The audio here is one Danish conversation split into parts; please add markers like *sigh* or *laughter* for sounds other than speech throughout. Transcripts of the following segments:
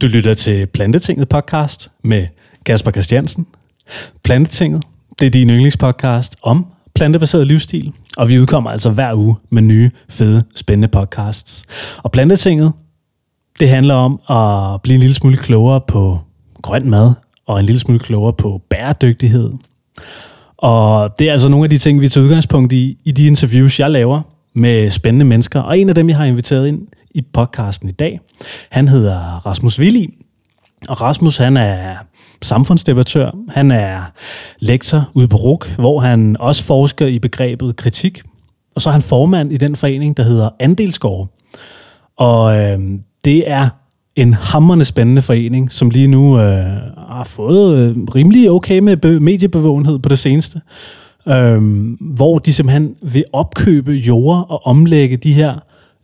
Du lytter til Plantetinget podcast med Kasper Christiansen. Plantetinget, det er din yndlingspodcast om plantebaseret livsstil, og vi udkommer altså hver uge med nye, fede, spændende podcasts. Og Plantetinget, det handler om at blive en lille smule klogere på grøn mad, og en lille smule klogere på bæredygtighed. Og det er altså nogle af de ting, vi tager udgangspunkt i, i de interviews, jeg laver med spændende mennesker. Og en af dem, jeg har inviteret ind i podcasten i dag, han hedder Rasmus Willi. Og Rasmus, han er samfundsdebattør. Han er lektor ude på RUK, hvor han også forsker i begrebet kritik. Og så er han formand i den forening, der hedder Andelsgård. Og øh, det er en hammerne spændende forening, som lige nu øh, har fået øh, rimelig okay med mediebevågenhed på det seneste. Øh, hvor de simpelthen vil opkøbe jorder og omlægge de her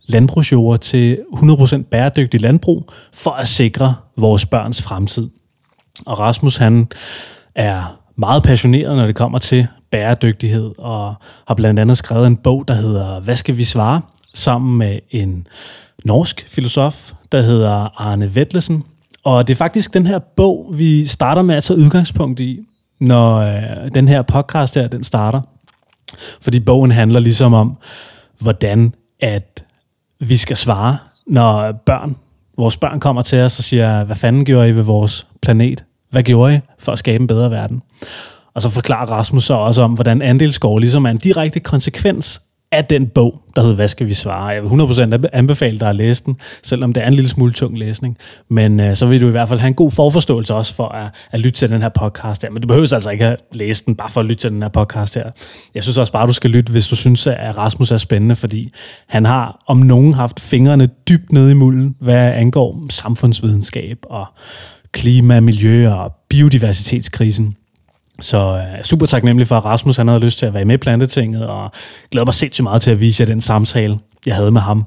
landbrugsjord til 100% bæredygtig landbrug for at sikre vores børns fremtid. Og Rasmus han er meget passioneret, når det kommer til bæredygtighed, og har blandt andet skrevet en bog, der hedder Hvad skal vi svare? sammen med en norsk filosof, der hedder Arne Vetlesen. Og det er faktisk den her bog, vi starter med at tage udgangspunkt i, når øh, den her podcast her, den starter. Fordi bogen handler ligesom om, hvordan at vi skal svare, når børn, vores børn kommer til os og siger, hvad fanden gjorde I ved vores planet? Hvad gjorde I for at skabe en bedre verden? Og så forklarer Rasmus så også om, hvordan andelsgård ligesom er en direkte konsekvens af den bog, der hedder Hvad skal vi svare? Jeg vil 100% anbefale dig at læse den, selvom det er en lille smule tung læsning. Men øh, så vil du i hvert fald have en god forforståelse også for at, at lytte til den her podcast her. Men du behøver altså ikke at læse den, bare for at lytte til den her podcast her. Jeg synes også bare, du skal lytte, hvis du synes, at Rasmus er spændende, fordi han har om nogen haft fingrene dybt nede i mulden, hvad angår samfundsvidenskab og klima, miljø og biodiversitetskrisen. Så øh, super taknemmelig for, at Rasmus han havde lyst til at være med i Plantetinget, og glæder mig sindssygt meget til at vise jer den samtale, jeg havde med ham.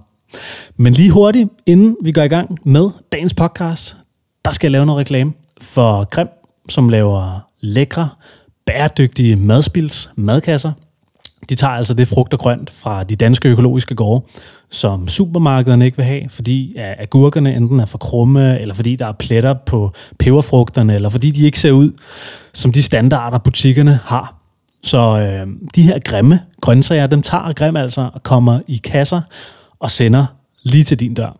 Men lige hurtigt, inden vi går i gang med dagens podcast, der skal jeg lave noget reklame for Grim, som laver lækre, bæredygtige madspils madkasser. De tager altså det frugt og grønt fra de danske økologiske gårde, som supermarkederne ikke vil have, fordi agurkerne enten er for krumme, eller fordi der er pletter på peberfrugterne, eller fordi de ikke ser ud, som de standarder butikkerne har. Så øh, de her grimme grøntsager, dem tager Grim altså og kommer i kasser og sender lige til din dør.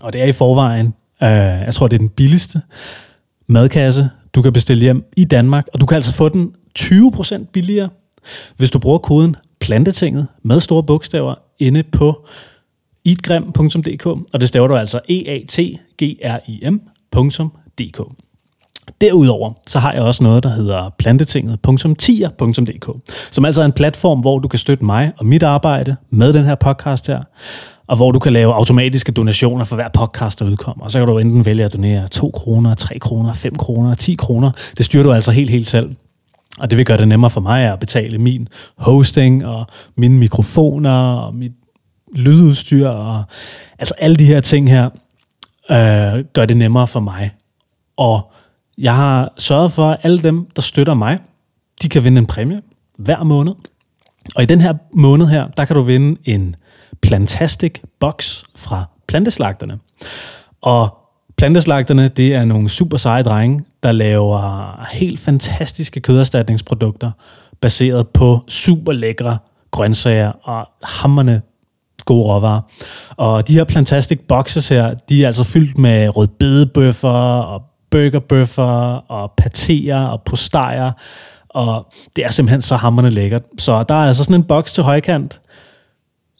Og det er i forvejen, øh, jeg tror det er den billigste madkasse, du kan bestille hjem i Danmark, og du kan altså få den 20% billigere, hvis du bruger koden plantetinget med store bogstaver inde på eatgrim.dk, og det staver du altså e a t g r i m.dk. Derudover så har jeg også noget, der hedder plantetinget.tier.dk, som altså er en platform, hvor du kan støtte mig og mit arbejde med den her podcast her, og hvor du kan lave automatiske donationer for hver podcast, der udkommer. Og så kan du enten vælge at donere 2 kroner, 3 kroner, 5 kroner, 10 kroner. Det styrer du altså helt, helt selv. Og det vil gøre det nemmere for mig at betale min hosting og mine mikrofoner og mit lydudstyr og altså alle de her ting her øh, gør det nemmere for mig. Og jeg har sørget for, at alle dem, der støtter mig, de kan vinde en præmie hver måned. Og i den her måned her, der kan du vinde en Plantastic Box fra Planteslagterne. Og Planteslagterne, det er nogle super seje drenge, der laver helt fantastiske køderstatningsprodukter, baseret på super lækre grøntsager og hammerne gode råvarer. Og de her Plantastic Boxes her, de er altså fyldt med rødbedebøffer og burgerbøffer og patéer og postejer, og det er simpelthen så hammerne lækkert. Så der er altså sådan en boks til højkant,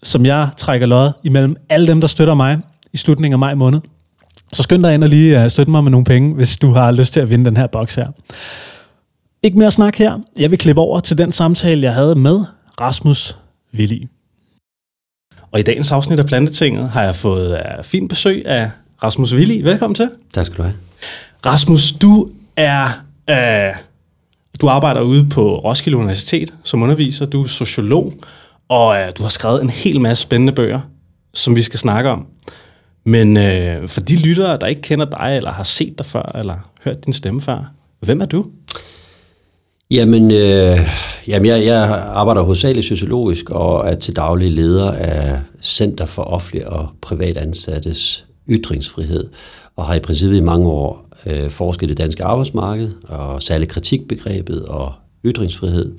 som jeg trækker lod imellem alle dem, der støtter mig i slutningen af maj måned. Så skynd dig ind og lige øh, støtte mig med nogle penge, hvis du har lyst til at vinde den her boks her. Ikke mere snak her. Jeg vil klippe over til den samtale, jeg havde med Rasmus Willi. Og i dagens afsnit af Plantetinget har jeg fået uh, fint besøg af Rasmus Willi. Velkommen til. Tak skal du have. Rasmus, du er... Uh, du arbejder ude på Roskilde Universitet som underviser. Du er sociolog, og uh, du har skrevet en hel masse spændende bøger, som vi skal snakke om. Men øh, for de lyttere, der ikke kender dig, eller har set dig før, eller hørt din stemme før, hvem er du? Jamen, øh, jamen jeg, jeg arbejder hovedsageligt sociologisk og er til daglig leder af Center for Offentlig og Privat Ansattes Ytringsfrihed og har i princippet i mange år øh, forsket det danske arbejdsmarked, og særligt kritikbegrebet og ytringsfrihed.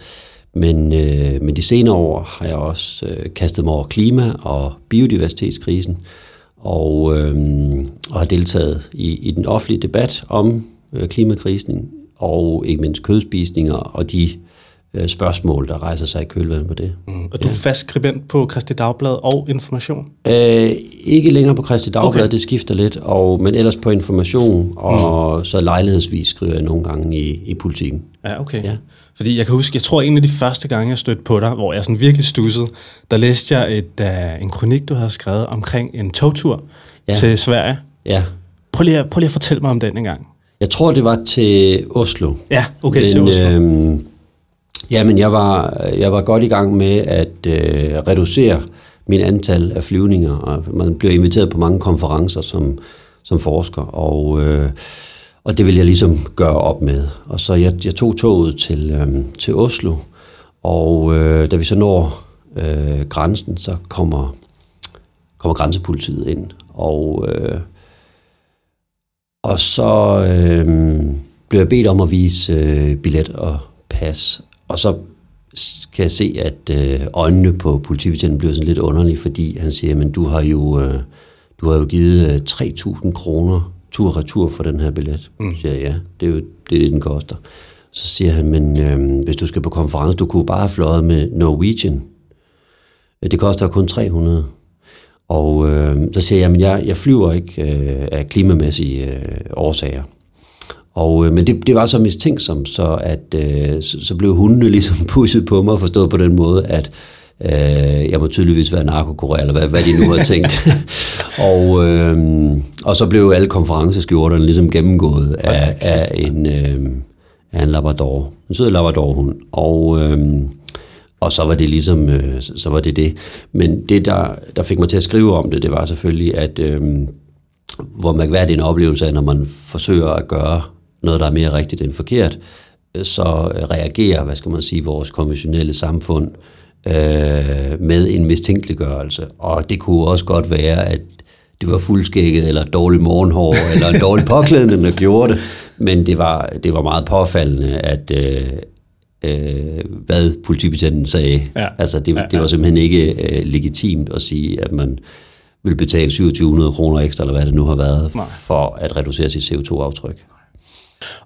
Men, øh, men de senere år har jeg også øh, kastet mig over klima- og biodiversitetskrisen, og, øh, og har deltaget i, i den offentlige debat om øh, klimakrisen, og ikke mindst kødspisninger og de øh, spørgsmål, der rejser sig i kølvandet på det. Mm. Og du er fast skribent på Christi Dagblad og Information? Øh, ikke længere på Christi Dagblad, okay. det skifter lidt, og, men ellers på Information, og mm. så lejlighedsvis skriver jeg nogle gange i, i politikken. Ja, okay. Ja. Fordi jeg kan huske, jeg tror en af de første gange, jeg stødte på dig, hvor jeg sådan virkelig stussede, der læste jeg et, uh, en kronik, du havde skrevet omkring en togtur ja. til Sverige. Ja. Prøv lige, prøv lige at fortælle mig om den en gang. Jeg tror, det var til Oslo. Ja, okay, men, til Oslo. Øhm, Jamen, jeg var, jeg var godt i gang med at øh, reducere min antal af flyvninger, og man bliver inviteret på mange konferencer som, som forsker, og, øh, og det vil jeg ligesom gøre op med. Og så jeg, jeg tog toget til, øh, til Oslo, og øh, da vi så når øh, grænsen, så kommer, kommer grænsepolitiet ind, og, øh, og så øh, blev jeg bedt om at vise øh, billet og pas, og så kan jeg se, at øh, øjnene på politibetjenten bliver sådan lidt underlige, fordi han siger, men du har jo, øh, du har jo givet øh, 3.000 kroner tur og retur for den her billet. Mm. Så siger jeg, ja, det er jo det, det den koster. Så siger han, men øh, hvis du skal på konference, du kunne bare have fløjet med Norwegian. Det koster kun 300. Og øh, så siger jeg, men jeg, jeg flyver ikke øh, af klimamæssige øh, årsager. Og, øh, men det, det var så mistænksomt, så, at, øh, så, så blev hundene ligesom *laughs* pusset på mig, forstået på den måde, at øh, jeg må tydeligvis være narkokurer, eller hvad, hvad de nu havde tænkt. *laughs* og, øh, og så blev alle konferenceskjorterne ligesom gennemgået af, af, en, øh, af en labrador, en sød labradorhund. Og, øh, og så var det ligesom, øh, så var det det. Men det, der, der fik mig til at skrive om det, det var selvfølgelig, at øh, hvor mærkværdig en oplevelse er, når man forsøger at gøre noget, der er mere rigtigt end forkert, så reagerer, hvad skal man sige, vores konventionelle samfund øh, med en mistænkeliggørelse. Og det kunne også godt være, at det var fuldskægget, eller dårlig morgenhår, *laughs* eller en dårlig påklædning, der gjorde det. Men det var, det var meget påfaldende, at øh, øh, hvad politibetjenten sagde. Ja. Altså, det, det var simpelthen ikke øh, legitimt at sige, at man vil betale 2700 kroner ekstra, eller hvad det nu har været, Nej. for at reducere sit CO2-aftryk.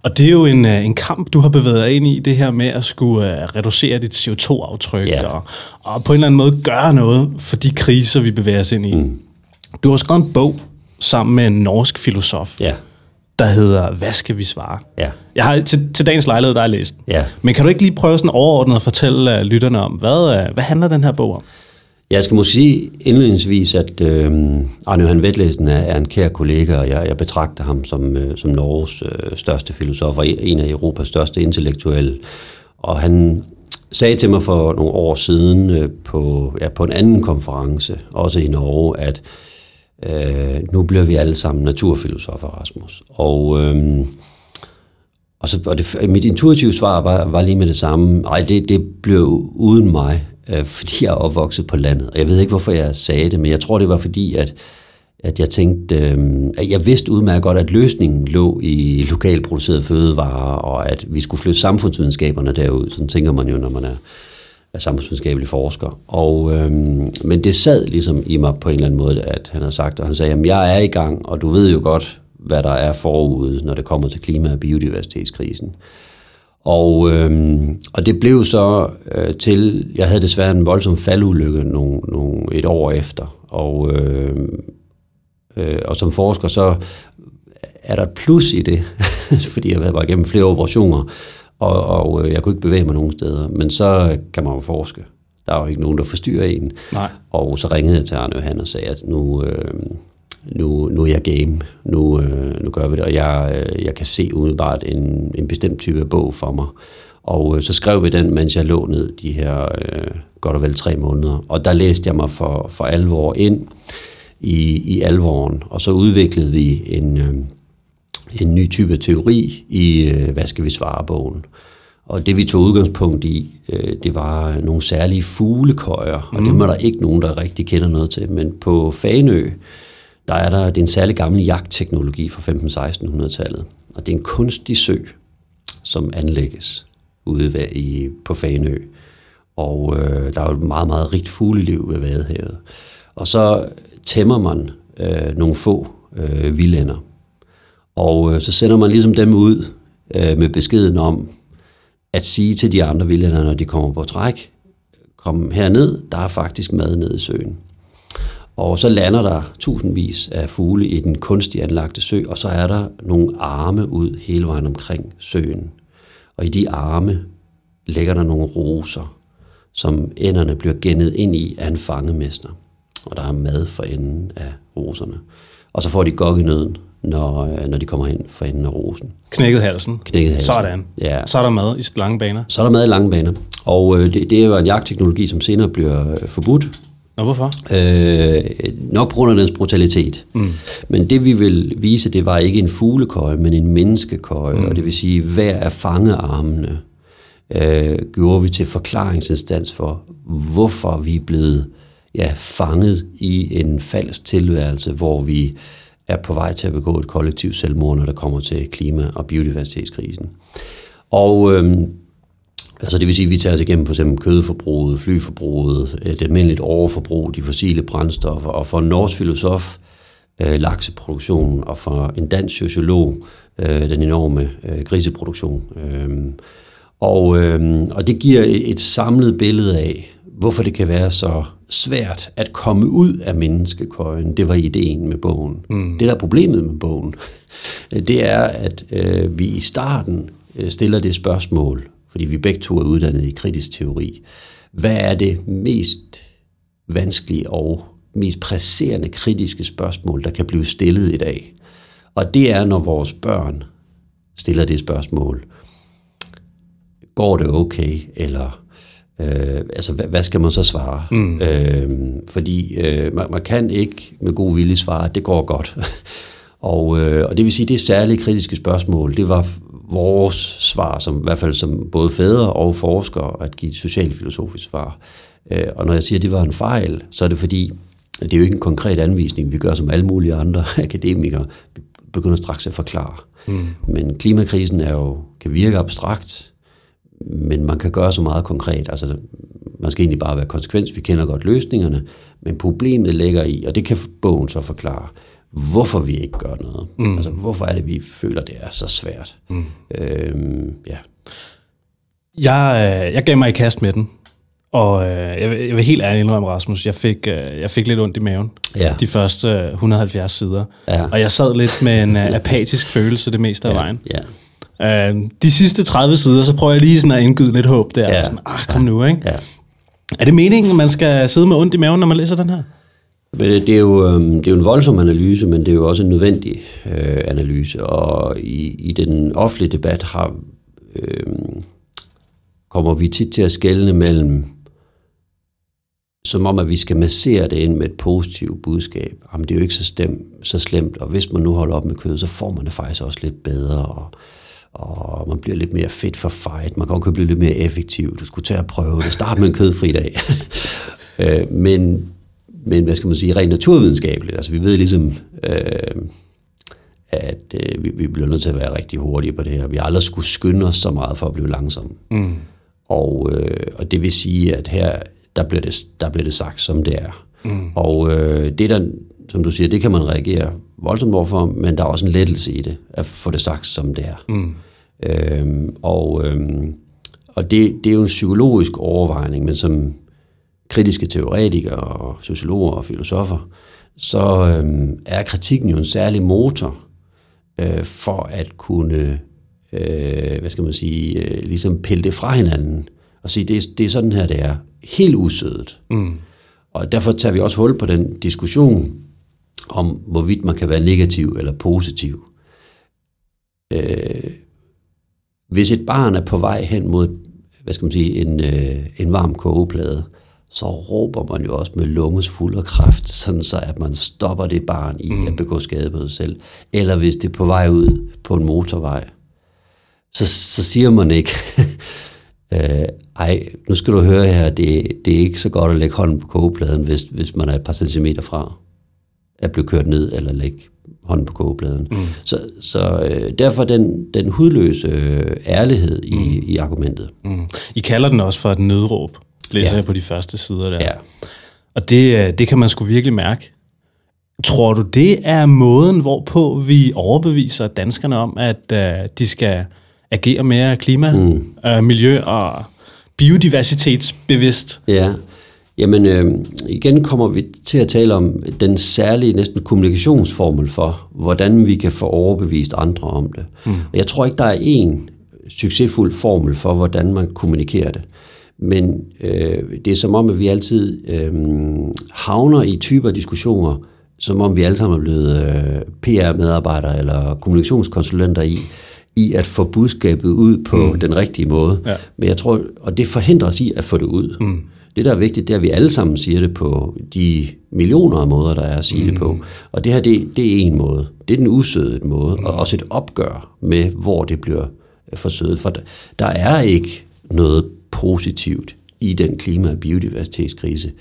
Og det er jo en, øh, en kamp, du har bevæget dig ind i, det her med at skulle uh, reducere dit CO2-aftryk, ja. og, og på en eller anden måde gøre noget for de kriser, vi bevæger os ind i. Mm. Du har skrevet en bog sammen med en norsk filosof, ja. der hedder Hvad skal vi svare? Ja. Jeg har til, til dagens lejlighed, der har læst Ja. Men kan du ikke lige prøve sådan overordnet at fortælle uh, lytterne om, hvad, uh, hvad handler den her bog om? Jeg skal måske sige indledningsvis, at øh, Arne Johan Vetlæsen er, er en kær kollega, og jeg, jeg betragter ham som, øh, som Norges øh, største filosof og en af Europas største intellektuelle. Og han sagde til mig for nogle år siden øh, på, ja, på en anden konference, også i Norge, at øh, nu bliver vi alle sammen naturfilosofer, Rasmus. Og, øh, og, så, og det, mit intuitive svar var, var lige med det samme. Nej, det, det bliver uden mig øh, fordi jeg er opvokset på landet. Og jeg ved ikke, hvorfor jeg sagde det, men jeg tror, det var fordi, at, at jeg tænkte, øh, at jeg vidste udmærket godt, at løsningen lå i lokalt producerede fødevarer, og at vi skulle flytte samfundsvidenskaberne derud. Sådan tænker man jo, når man er, er samfundsvidenskabelig forsker. Og, øh, men det sad ligesom i mig på en eller anden måde, at han havde sagt, og han sagde, at jeg er i gang, og du ved jo godt, hvad der er forude, når det kommer til klima- og biodiversitetskrisen. Og, øh, og det blev så øh, til, jeg havde desværre en voldsom faldulykke nogle, nogle, et år efter, og, øh, øh, og som forsker så er der et plus i det, *laughs* fordi jeg havde bare igennem flere operationer, og, og øh, jeg kunne ikke bevæge mig nogen steder, men så kan man jo forske. Der er jo ikke nogen, der forstyrrer en. Nej. Og så ringede jeg til Arne Johan og sagde, at nu, øh, nu, nu er jeg game, nu, øh, nu gør vi det, og jeg, øh, jeg kan se umiddelbart en, en bestemt type bog for mig. Og øh, så skrev vi den, mens jeg lå ned de her øh, godt og vel tre måneder. Og der læste jeg mig for, for alvor ind i, i alvoren, og så udviklede vi en, øh, en ny type teori i, øh, hvad skal vi svare bogen. Og det vi tog udgangspunkt i, øh, det var nogle særlige fuglekøjer, og mm. det var der ikke nogen, der rigtig kender noget til. Men på Fanø, der er der, det er en særlig gammel jagtteknologi fra 15-1600-tallet, og det er en kunstig sø, som anlægges ude ved, i, på Fanø. Og øh, der er jo et meget, meget rigt fugleliv ved Vadehavet. Og så tæmmer man øh, nogle få øh, vildænder. Og øh, så sender man ligesom dem ud øh, med beskeden om at sige til de andre vildænder, når de kommer på træk, kom herned, der er faktisk mad nede i søen. Og så lander der tusindvis af fugle i den kunstigt anlagte sø, og så er der nogle arme ud hele vejen omkring søen. Og i de arme ligger der nogle roser, som enderne bliver gennet ind i af en fangemester. Og der er mad for enden af roserne. Og så får de gok i nøden, når, øh, når de kommer hen for enden af rosen. Knækket halsen. Knækket halsen. Sådan. Ja. Så er der mad i lange baner. Så er der mad i lange baner. Og øh, det, det er jo en jagtteknologi, som senere bliver øh, forbudt. Nå, hvorfor? Øh, nok på grund af dens brutalitet. Mm. Men det vi vil vise, det var ikke en fuglekøje, men en menneskekøje. Mm. Og det vil sige, hver af fangearmene øh, gjorde vi til forklaringsinstans for, hvorfor vi er blevet ja, fanget i en falsk tilværelse, hvor vi er på vej til at begå et kollektivt selvmord, når der kommer til klima- og biodiversitetskrisen. Og øh, Altså det vil sige, at vi tager os igennem for eksempel kødforbruget, flyforbruget, det almindeligt overforbrug, de fossile brændstoffer, og for en norsk filosof, øh, lakseproduktionen, og for en dansk sociolog, øh, den enorme øh, griseproduktion. Øh, og, øh, og det giver et samlet billede af, hvorfor det kan være så svært at komme ud af menneskekøjen. Det var ideen med bogen. Mm. Det der er problemet med bogen, *laughs* det er, at øh, vi i starten øh, stiller det spørgsmål, fordi vi begge to er uddannet i kritisk teori. Hvad er det mest vanskelige og mest presserende kritiske spørgsmål, der kan blive stillet i dag? Og det er, når vores børn stiller det spørgsmål. Går det okay? Eller øh, altså, hvad, hvad skal man så svare? Mm. Øh, fordi øh, man, man kan ikke med god vilje svare, at det går godt. *laughs* og, øh, og det vil sige, det særlige kritiske spørgsmål, det var vores svar, som i hvert fald som både fædre og forskere, at give et socialfilosofisk svar. Øh, og når jeg siger, at det var en fejl, så er det fordi, det er jo ikke en konkret anvisning, vi gør som alle mulige andre *laughs* akademikere, vi begynder straks at forklare. Mm. Men klimakrisen er jo, kan virke abstrakt, men man kan gøre så meget konkret. Altså, man skal egentlig bare være konsekvens. Vi kender godt løsningerne, men problemet ligger i, og det kan bogen så forklare, hvorfor vi ikke gør noget. Mm. Altså, hvorfor er det, vi føler, det er så svært? Mm. Øhm, ja. Jeg, øh, jeg gav mig i kast med den, og øh, jeg, vil, jeg vil helt ærligt indrømme, Rasmus, jeg fik, øh, jeg fik lidt ondt i maven ja. de første 170 sider. Ja. Og jeg sad lidt med en apatisk følelse det meste af ja. vejen. Ja. Øh, de sidste 30 sider, så prøver jeg lige sådan at indgyde lidt håb der. Ja. Sådan, ah, kom nu, ikke? Ja. Er det meningen, at man skal sidde med ondt i maven, når man læser den her? Men det er, jo, øhm, det er jo en voldsom analyse, men det er jo også en nødvendig øh, analyse. Og i, i den offentlige debat har, øh, kommer vi tit til at skælne mellem, som om at vi skal massere det ind med et positivt budskab. Jamen, det er jo ikke så, stem, så slemt, og hvis man nu holder op med kød, så får man det faktisk også lidt bedre, og, og man bliver lidt mere fit for fight. Man kan også blive lidt mere effektiv. Du skulle tage at prøve det. Start med en kødfri dag. *laughs* øh, men men hvad skal man sige, rent naturvidenskabeligt. Altså vi ved ligesom, øh, at øh, vi, vi bliver nødt til at være rigtig hurtige på det her. Vi har aldrig skulle skynde os så meget for at blive langsomme. Mm. Og, øh, og det vil sige, at her, der bliver det, der bliver det sagt, som det er. Mm. Og øh, det der, som du siger, det kan man reagere voldsomt overfor, men der er også en lettelse i det, at få det sagt, som det er. Mm. Øhm, og øhm, og det, det er jo en psykologisk overvejning, men som kritiske teoretikere og sociologer og filosofer, så øh, er kritikken jo en særlig motor øh, for at kunne, øh, hvad skal man sige, øh, ligesom pille det fra hinanden og sige, det er, det er sådan her, det er. Helt usødet. Mm. Og derfor tager vi også hul på den diskussion om, hvorvidt man kan være negativ eller positiv. Øh, hvis et barn er på vej hen mod, hvad skal man sige, en, øh, en varm kogeplade, så råber man jo også med lunges fuld af kraft, sådan så at man stopper det barn i mm. at begå skade på sig selv. Eller hvis det er på vej ud på en motorvej, så, så siger man ikke, *laughs* øh, ej, nu skal du høre her, det, det er ikke så godt at lægge hånden på kogepladen, hvis, hvis man er et par centimeter fra. er blevet kørt ned eller lægge hånden på kogepladen. Mm. Så, så øh, derfor den, den hudløse øh, ærlighed i, mm. i argumentet. Mm. I kalder den også for et nødråb, læser ja. jeg på de første sider der. Ja. Og det, øh, det kan man sgu virkelig mærke. Tror du, det er måden, hvorpå vi overbeviser danskerne om, at uh, de skal agere mere klima, mm. uh, miljø og biodiversitetsbevidst? Ja, jamen øh, igen kommer vi til at tale om den særlige næsten kommunikationsformel for, hvordan vi kan få overbevist andre om det. Mm. Jeg tror ikke, der er en succesfuld formel for, hvordan man kommunikerer det. Men øh, det er som om, at vi altid øh, havner i typer diskussioner, som om vi alle sammen er blevet øh, PR-medarbejdere eller kommunikationskonsulenter i, i at få budskabet ud på mm. den rigtige måde. Ja. Men jeg tror, og det forhindrer os i at få det ud. Mm. Det, der er vigtigt, det er, at vi alle sammen siger det på de millioner af måder, der er at sige mm. det på. Og det her, det, det er en måde. Det er den usødede måde, mm. og også et opgør med, hvor det bliver forsøget. For der er ikke noget positivt i den klima- og biodiversitetskrise.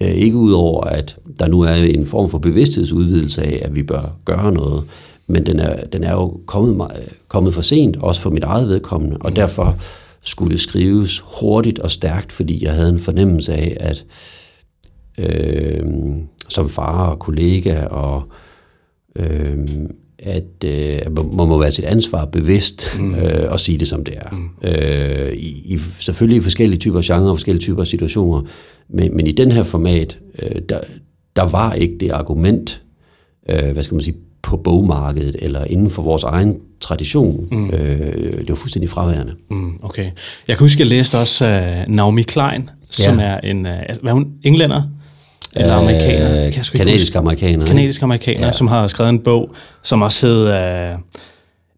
Øh, ikke udover, at der nu er en form for bevidsthedsudvidelse af, at vi bør gøre noget, men den er, den er jo kommet, kommet for sent, også for mit eget vedkommende, og mm. derfor skulle det skrives hurtigt og stærkt, fordi jeg havde en fornemmelse af, at øh, som far og kollega, og øh, at øh, man må være sit ansvar bevidst mm. øh, og sige det, som det er. Mm. Øh, i, i, selvfølgelig i forskellige typer genrer og forskellige typer situationer, men, men i den her format, øh, der, der var ikke det argument, øh, hvad skal man sige, på bogmarkedet eller inden for vores egen tradition. Mm. Øh, det var fuldstændig fraværende. Mm, okay. Jeg kan huske, jeg læste også uh, Naomi Klein, som ja. er en, uh, hvad er hun, englænder? Eller øh, amerikaner? Det kan jeg kanadisk amerikaner. Kanadisk amerikaner, ja. som har skrevet en bog, som også hed... Uh,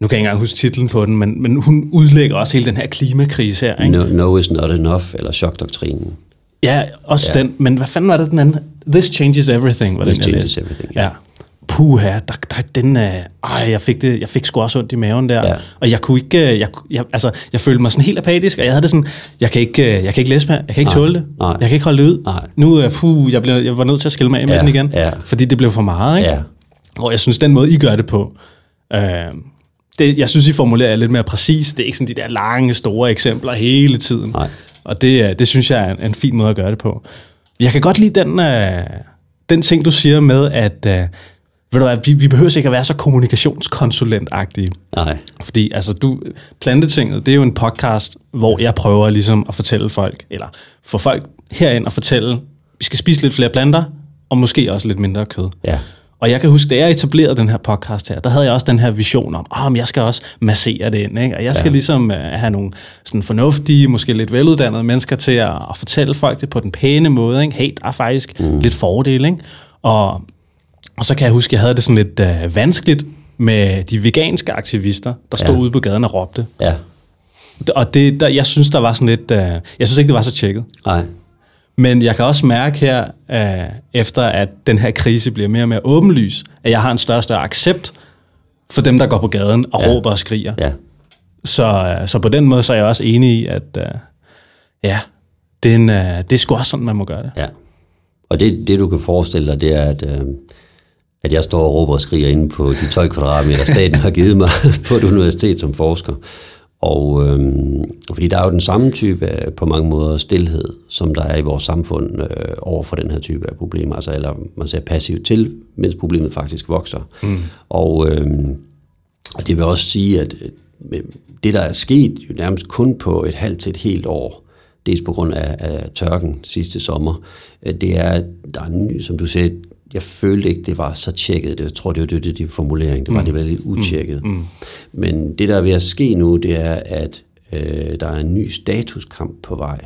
nu kan jeg ikke engang huske titlen på den, men, men hun udlægger også hele den her klimakrise her. Ikke? No, no is not enough, eller chokdoktrinen. Ja, også ja. den. Men hvad fanden var det den anden? This changes everything, var This den, changes everything, ja. ja puha, der, der, den, øh, ej, jeg fik, det, jeg fik sgu også ondt i maven der. Ja. Og jeg kunne ikke, øh, jeg, jeg, altså, jeg følte mig sådan helt apatisk, og jeg havde det sådan, jeg kan ikke, øh, jeg kan ikke læse mere, jeg kan ikke nej, tåle det, nej. jeg kan ikke holde ud. Nej. Nu, øh, puh, jeg, blev, jeg var nødt til at skille mig af med ja, den igen, ja. fordi det blev for meget, ikke? Ja. Og jeg synes, den måde, I gør det på, øh, det, jeg synes, I formulerer lidt mere præcis. Det er ikke sådan de der lange, store eksempler hele tiden. Nej. Og det, det synes jeg er en, en fin måde at gøre det på. Jeg kan godt lide den, øh, den ting, du siger med, at øh, ved du hvad, vi, vi behøver ikke at være så kommunikationskonsulentagtige. Nej. Fordi altså, du, Plantetinget, det er jo en podcast, hvor jeg prøver ligesom at fortælle folk, eller få folk herind og fortælle, vi skal spise lidt flere planter, og måske også lidt mindre kød. Ja. Og jeg kan huske, da jeg etablerede den her podcast her, der havde jeg også den her vision om, at oh, jeg skal også massere det ind, ikke? og jeg skal ja. ligesom uh, have nogle sådan fornuftige, måske lidt veluddannede mennesker til at, at fortælle folk det på den pæne måde. Ikke? Hey, der er faktisk mm. lidt fordele. Ikke? Og og så kan jeg huske, at jeg havde det sådan lidt øh, vanskeligt med de veganske aktivister, der stod ja. ude på gaden og råbte. Ja. Og det, der, jeg synes, der var sådan lidt... Øh, jeg synes ikke, det var så tjekket. Nej. Men jeg kan også mærke her, øh, efter at den her krise bliver mere og mere åbenlys, at jeg har en større og større accept for dem, der går på gaden og ja. råber og skriger. Ja. Så, øh, så på den måde så er jeg også enig i, at øh, ja, det er, en, øh, det er sgu også sådan, man må gøre det. Ja. Og det, det du kan forestille dig, det er, at... Øh at jeg står og råber og skriger inde på de 12 kvadratmeter, staten har givet mig *laughs* på et universitet som forsker. Og øhm, fordi der er jo den samme type af, på mange måder stillhed, som der er i vores samfund øh, over for den her type af problemer. Altså, eller man ser passivt til, mens problemet faktisk vokser. Mm. Og, øhm, og det vil også sige, at det der er sket jo nærmest kun på et halvt til et helt år, dels på grund af, af tørken sidste sommer, det er, der er som du sagde, jeg følte ikke, det var så tjekket. Jeg tror, det var det, det, det formulering. Det var, mm. det var lidt utjekket. Mm. Mm. Men det, der er ved at ske nu, det er, at øh, der er en ny statuskamp på vej.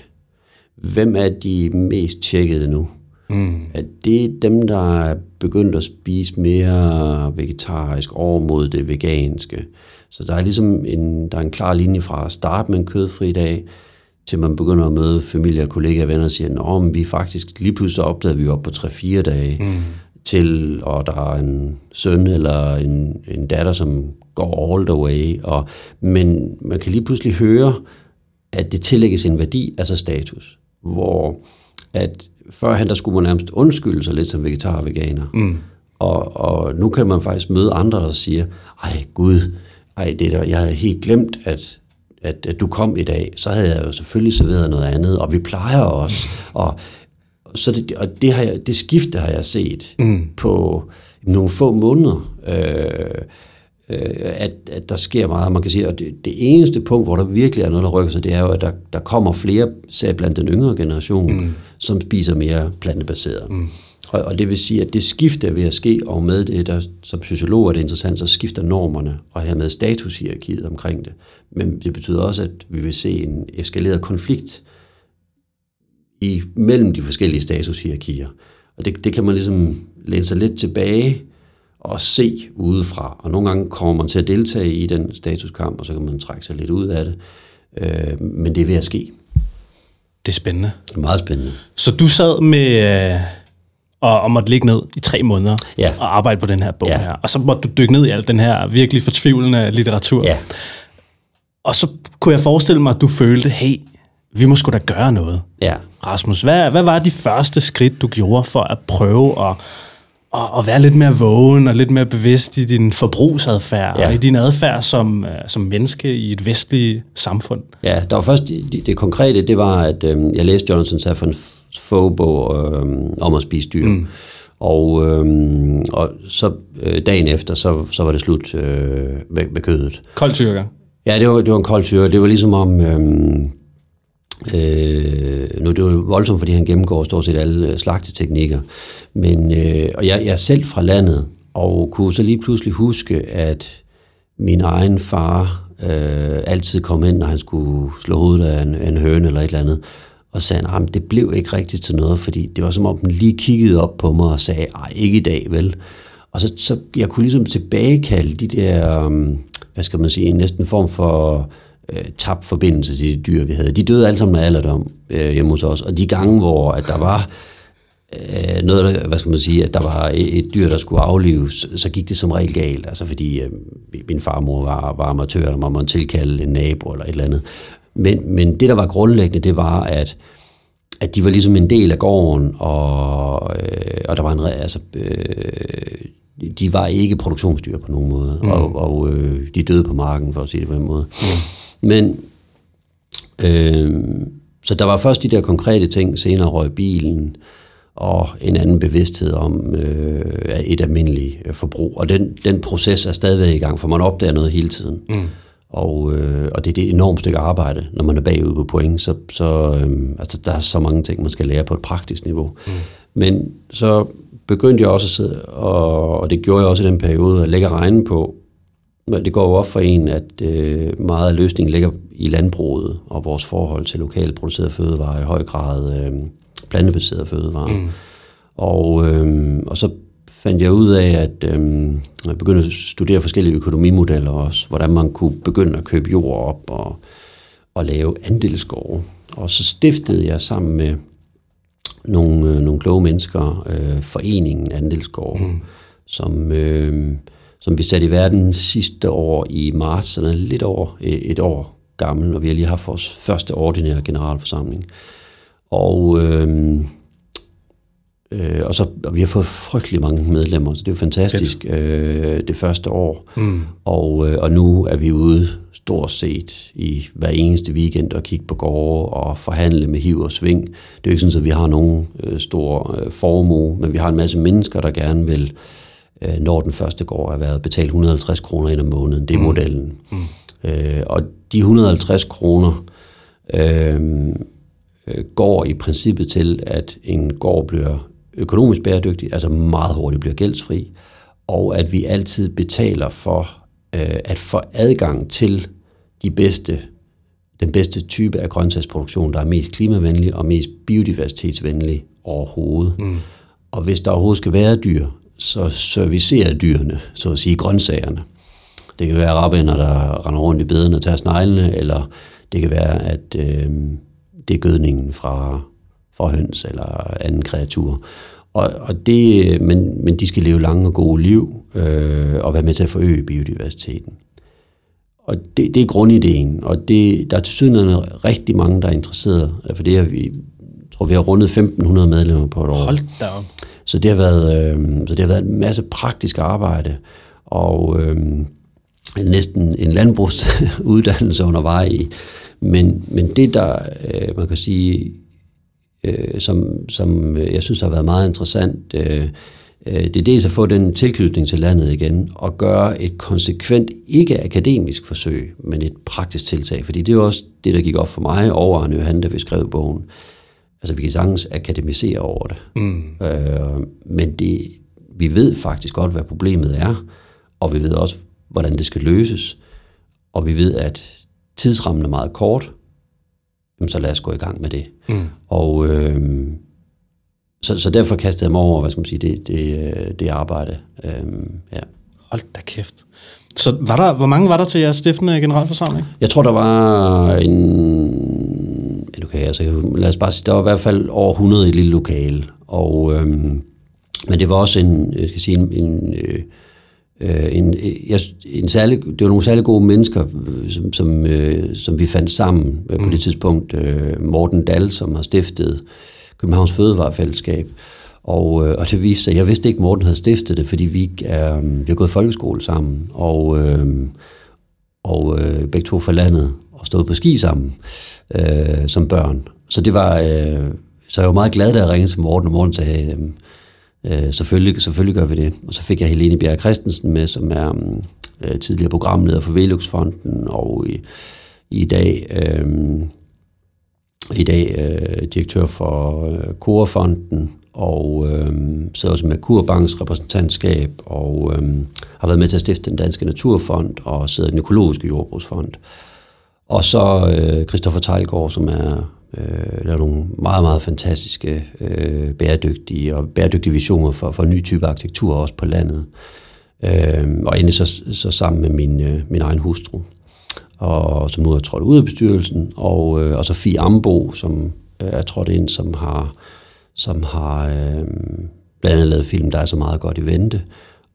Hvem er de mest tjekkede nu? Mm. Er det dem, der er begyndt at spise mere vegetarisk over mod det veganske? Så der er ligesom en, der er en klar linje fra at starte med en kødfri dag, til man begynder at møde familie og kollegaer og venner og siger, at vi faktisk lige pludselig opdagede vi op på 3-4 dage, mm. til, og der er en søn eller en, en datter, som går all the way, og, men man kan lige pludselig høre, at det tillægges en værdi, altså status, hvor at førhen der skulle man nærmest undskylde sig lidt som vegetar og veganer, mm. Og, og nu kan man faktisk møde andre, der siger, ej gud, ej det der, jeg havde helt glemt, at, at, at du kom i dag. Så havde jeg jo selvfølgelig serveret noget andet, og vi plejer også. Og, så det, og det, har jeg, det skifte har jeg set mm. på nogle få måneder. Øh, øh, at, at der sker meget. Man kan sige, at det, det eneste punkt, hvor der virkelig er noget, der rykker sig, det er jo, at der, der kommer flere, særligt blandt den yngre generation, mm. som spiser mere plantebaseret. Mm. Og, og det vil sige, at det skifte er ved at ske, og med det, der, som sociolog er det interessant, så skifter normerne, og hermed statushierarkiet omkring det. Men det betyder også, at vi vil se en eskaleret konflikt i, mellem de forskellige statushierarkier. Og det, det kan man ligesom læne sig lidt tilbage og se udefra. Og nogle gange kommer man til at deltage i den statuskamp, og så kan man trække sig lidt ud af det. Øh, men det er ved at ske. Det er spændende. Det er meget spændende. Så du sad med... Og, og måtte ligge ned i tre måneder ja. og arbejde på den her bog ja. her. Og så måtte du dykke ned i alt den her virkelig fortvivlende litteratur. Ja. Og så kunne jeg forestille mig, at du følte, hey, vi må sgu da gøre noget. Ja. Rasmus, hvad, hvad var de første skridt, du gjorde for at prøve at, at, at være lidt mere vågen og lidt mere bevidst i din forbrugsadfærd ja. og i din adfærd som, øh, som menneske i et vestligt samfund? Ja, der var først det, det konkrete, det var, at øh, jeg læste Jonathan Safran Fobo øh, om at spise dyr. Mm. Og, øh, og så øh, dagen efter, så, så var det slut øh, med, med kødet. Kold tyrker? Ja, det var, det var en kold tyrker. Det var ligesom om... Øh, Øh, nu det er jo voldsomt, fordi han gennemgår stort set alle øh, slagteteknikker. Men, øh, og jeg, jeg er selv fra landet, og kunne så lige pludselig huske, at min egen far øh, altid kom ind, når han skulle slå hovedet af en, en høne eller et eller andet, og sagde, at det blev ikke rigtigt til noget, fordi det var som om den lige kiggede op på mig og sagde, ej, ikke i dag, vel? Og så, så jeg kunne ligesom tilbagekalde de der, um, hvad skal man sige, næsten form for øh, tabt forbindelse til de dyr, vi havde. De døde alle sammen af alderdom øh, hjemme hos os, og de gange, hvor at der var øh, noget, hvad skal man sige, at der var et, et dyr, der skulle aflives, så gik det som regel galt, altså fordi øh, min farmor var, var amatør, eller man måtte tilkalde en nabo eller et eller andet. Men, men det, der var grundlæggende, det var, at at de var ligesom en del af gården, og, øh, og der var en, altså, øh, de var ikke produktionsdyr på nogen måde, mm. og, og øh, de døde på marken, for at sige det på en måde. Mm. Men, øh, så der var først de der konkrete ting, senere røg bilen, og en anden bevidsthed om øh, et almindeligt forbrug. Og den, den proces er stadigvæk i gang, for man opdager noget hele tiden. Mm. Og, øh, og det er det enormt stykke arbejde, når man er bagud på point, så, så øh, altså, der er så mange ting, man skal lære på et praktisk niveau. Mm. Men så begyndte jeg også at sidde, og, og det gjorde jeg også i den periode, at lægge regne på, det går jo op for en, at øh, meget af løsningen ligger i landbruget og vores forhold til lokalt produceret fødevarer, i høj grad øh, plantebaseret fødevarer. Mm. Og, øh, og så fandt jeg ud af, at øh, jeg begyndte at studere forskellige økonomimodeller også, hvordan man kunne begynde at købe jord op og, og lave andelsgårde. Og så stiftede jeg sammen med nogle, øh, nogle kloge mennesker øh, foreningen Andelsgård, mm. som... Øh, som vi satte i verden sidste år i marts, så den er lidt over et år gammel, og vi har lige haft vores første ordinære generalforsamling. Og, øh, øh, og så og vi har fået frygtelig mange medlemmer, så det er jo fantastisk øh, det første år. Mm. Og, øh, og nu er vi ude stort set i hver eneste weekend og kigge på gårde og forhandle med hiv og sving. Det er jo ikke sådan, at vi har nogen øh, stor øh, formue, men vi har en masse mennesker, der gerne vil øh, når den første går er været betalt 150 kroner ind om måneden. Det er mm. modellen. Mm. Øh, og de 150 kroner øh, øh, går i princippet til, at en gård bliver økonomisk bæredygtig, altså meget hurtigt bliver gældsfri, og at vi altid betaler for øh, at få adgang til de bedste, den bedste type af grøntsagsproduktion, der er mest klimavenlig og mest biodiversitetsvenlig overhovedet. Mm. Og hvis der overhovedet skal være dyr, så servicerer dyrene, så at sige grøntsagerne. Det kan være arabierne, der render rundt i bedene og tager sneglene, eller det kan være, at øh, det er gødningen fra, høns eller anden kreatur. Og, og det, men, men de skal leve lange og gode liv øh, og være med til at forøge biodiversiteten. Og det, det er grundideen, og det, der er til syden rigtig mange, der er interesseret, for det er vi, tror vi har rundet 1.500 medlemmer på et år. Hold da op. så, det har været, øh, så det har været en masse praktisk arbejde, og øh, næsten en landbrugsuddannelse *laughs* undervejs i. Men, men det, der øh, man kan sige, øh, som, som jeg synes har været meget interessant, øh, øh, det er dels at få den tilknytning til landet igen, og gøre et konsekvent, ikke akademisk forsøg, men et praktisk tiltag. Fordi det er også det, der gik op for mig over Arne Johan, da vi skrev bogen. Altså, vi kan sagtens akademisere over det. Mm. Øh, men det, vi ved faktisk godt, hvad problemet er, og vi ved også, hvordan det skal løses. Og vi ved, at tidsrammen er meget kort, så lad os gå i gang med det. Mm. Og øh, så, så derfor kastede jeg mig over, hvad skal man sige, det, det, det arbejde. Øh, ja. Hold da kæft. Så var der, hvor mange var der til jeres stiftende generalforsamling? Jeg tror, der var en... Okay, altså, lad os bare sige, der var i hvert fald over 100 i et lille lokale. Og, øhm, men det var også en, jeg skal sige, en, en øh, øh, en, jeg, en særlig, det var nogle særlig gode mennesker, øh, som, som, øh, som vi fandt sammen øh, på mm. det tidspunkt. Øh, Morten Dahl, som har stiftet Københavns Fødevarefællesskab. Og, øh, og det viste sig, jeg vidste ikke, at Morten havde stiftet det, fordi vi, øh, vi har gået folkeskole sammen, og, øh, og øh, begge to fra landet, og stået på ski sammen øh, som børn. Så det var, øh, så jeg var meget glad, da jeg ringede til Morten, og Morten sagde, øh, Øh, selvfølgelig, selvfølgelig gør vi det. Og så fik jeg Helene Bjerg Christensen med, som er mm, øh, tidligere programleder for Veluxfonden, og i, i dag, øh, i dag øh, direktør for øh, Korefonden, og øh, sidder også med Kurbanks repræsentantskab, og øh, har været med til at stifte den danske naturfond, og sidder i den økologiske jordbrugsfond. Og så øh, Christoffer Tejlgaard, som er øh, laver nogle meget, meget fantastiske øh, bæredygtige og bæredygtige visioner for, for ny type arkitektur også på landet. Øh, og endelig så, så sammen med min, øh, min egen hustru, og som nu er trådt ud af bestyrelsen, og, øh, og så Fie Ambo, som øh, er trådt ind, som har, som har øh, blandt andet lavet film, der er så meget godt i vente,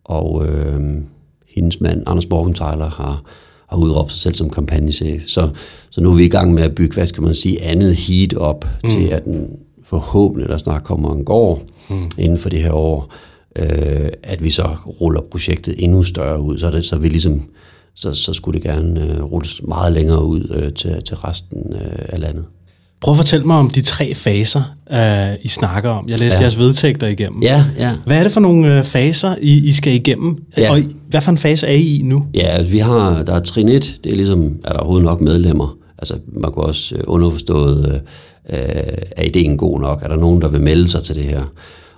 og øh, hendes mand, Anders Morgenthaler, har har udråbt sig selv som kampagnechef. Så, så nu er vi i gang med at bygge, hvad skal man sige, andet heat op mm. til, at den forhåbentlig, der snart kommer en gård mm. inden for det her år, øh, at vi så ruller projektet endnu større ud, så, det, så vi ligesom så, så skulle det gerne øh, rulles meget længere ud øh, til, til resten øh, af landet. Prøv at fortælle mig om de tre faser, uh, I snakker om. Jeg læste ja. jeres vedtægter igennem. Ja, ja. Hvad er det for nogle uh, faser, I, I skal igennem? Ja. Og hvad for en fase er I i nu? Ja, altså, vi har, der er trin 1, det er ligesom, er der overhovedet nok medlemmer? Altså, man kunne også uh, underforstået, uh, er ideen god nok? Er der nogen, der vil melde sig til det her?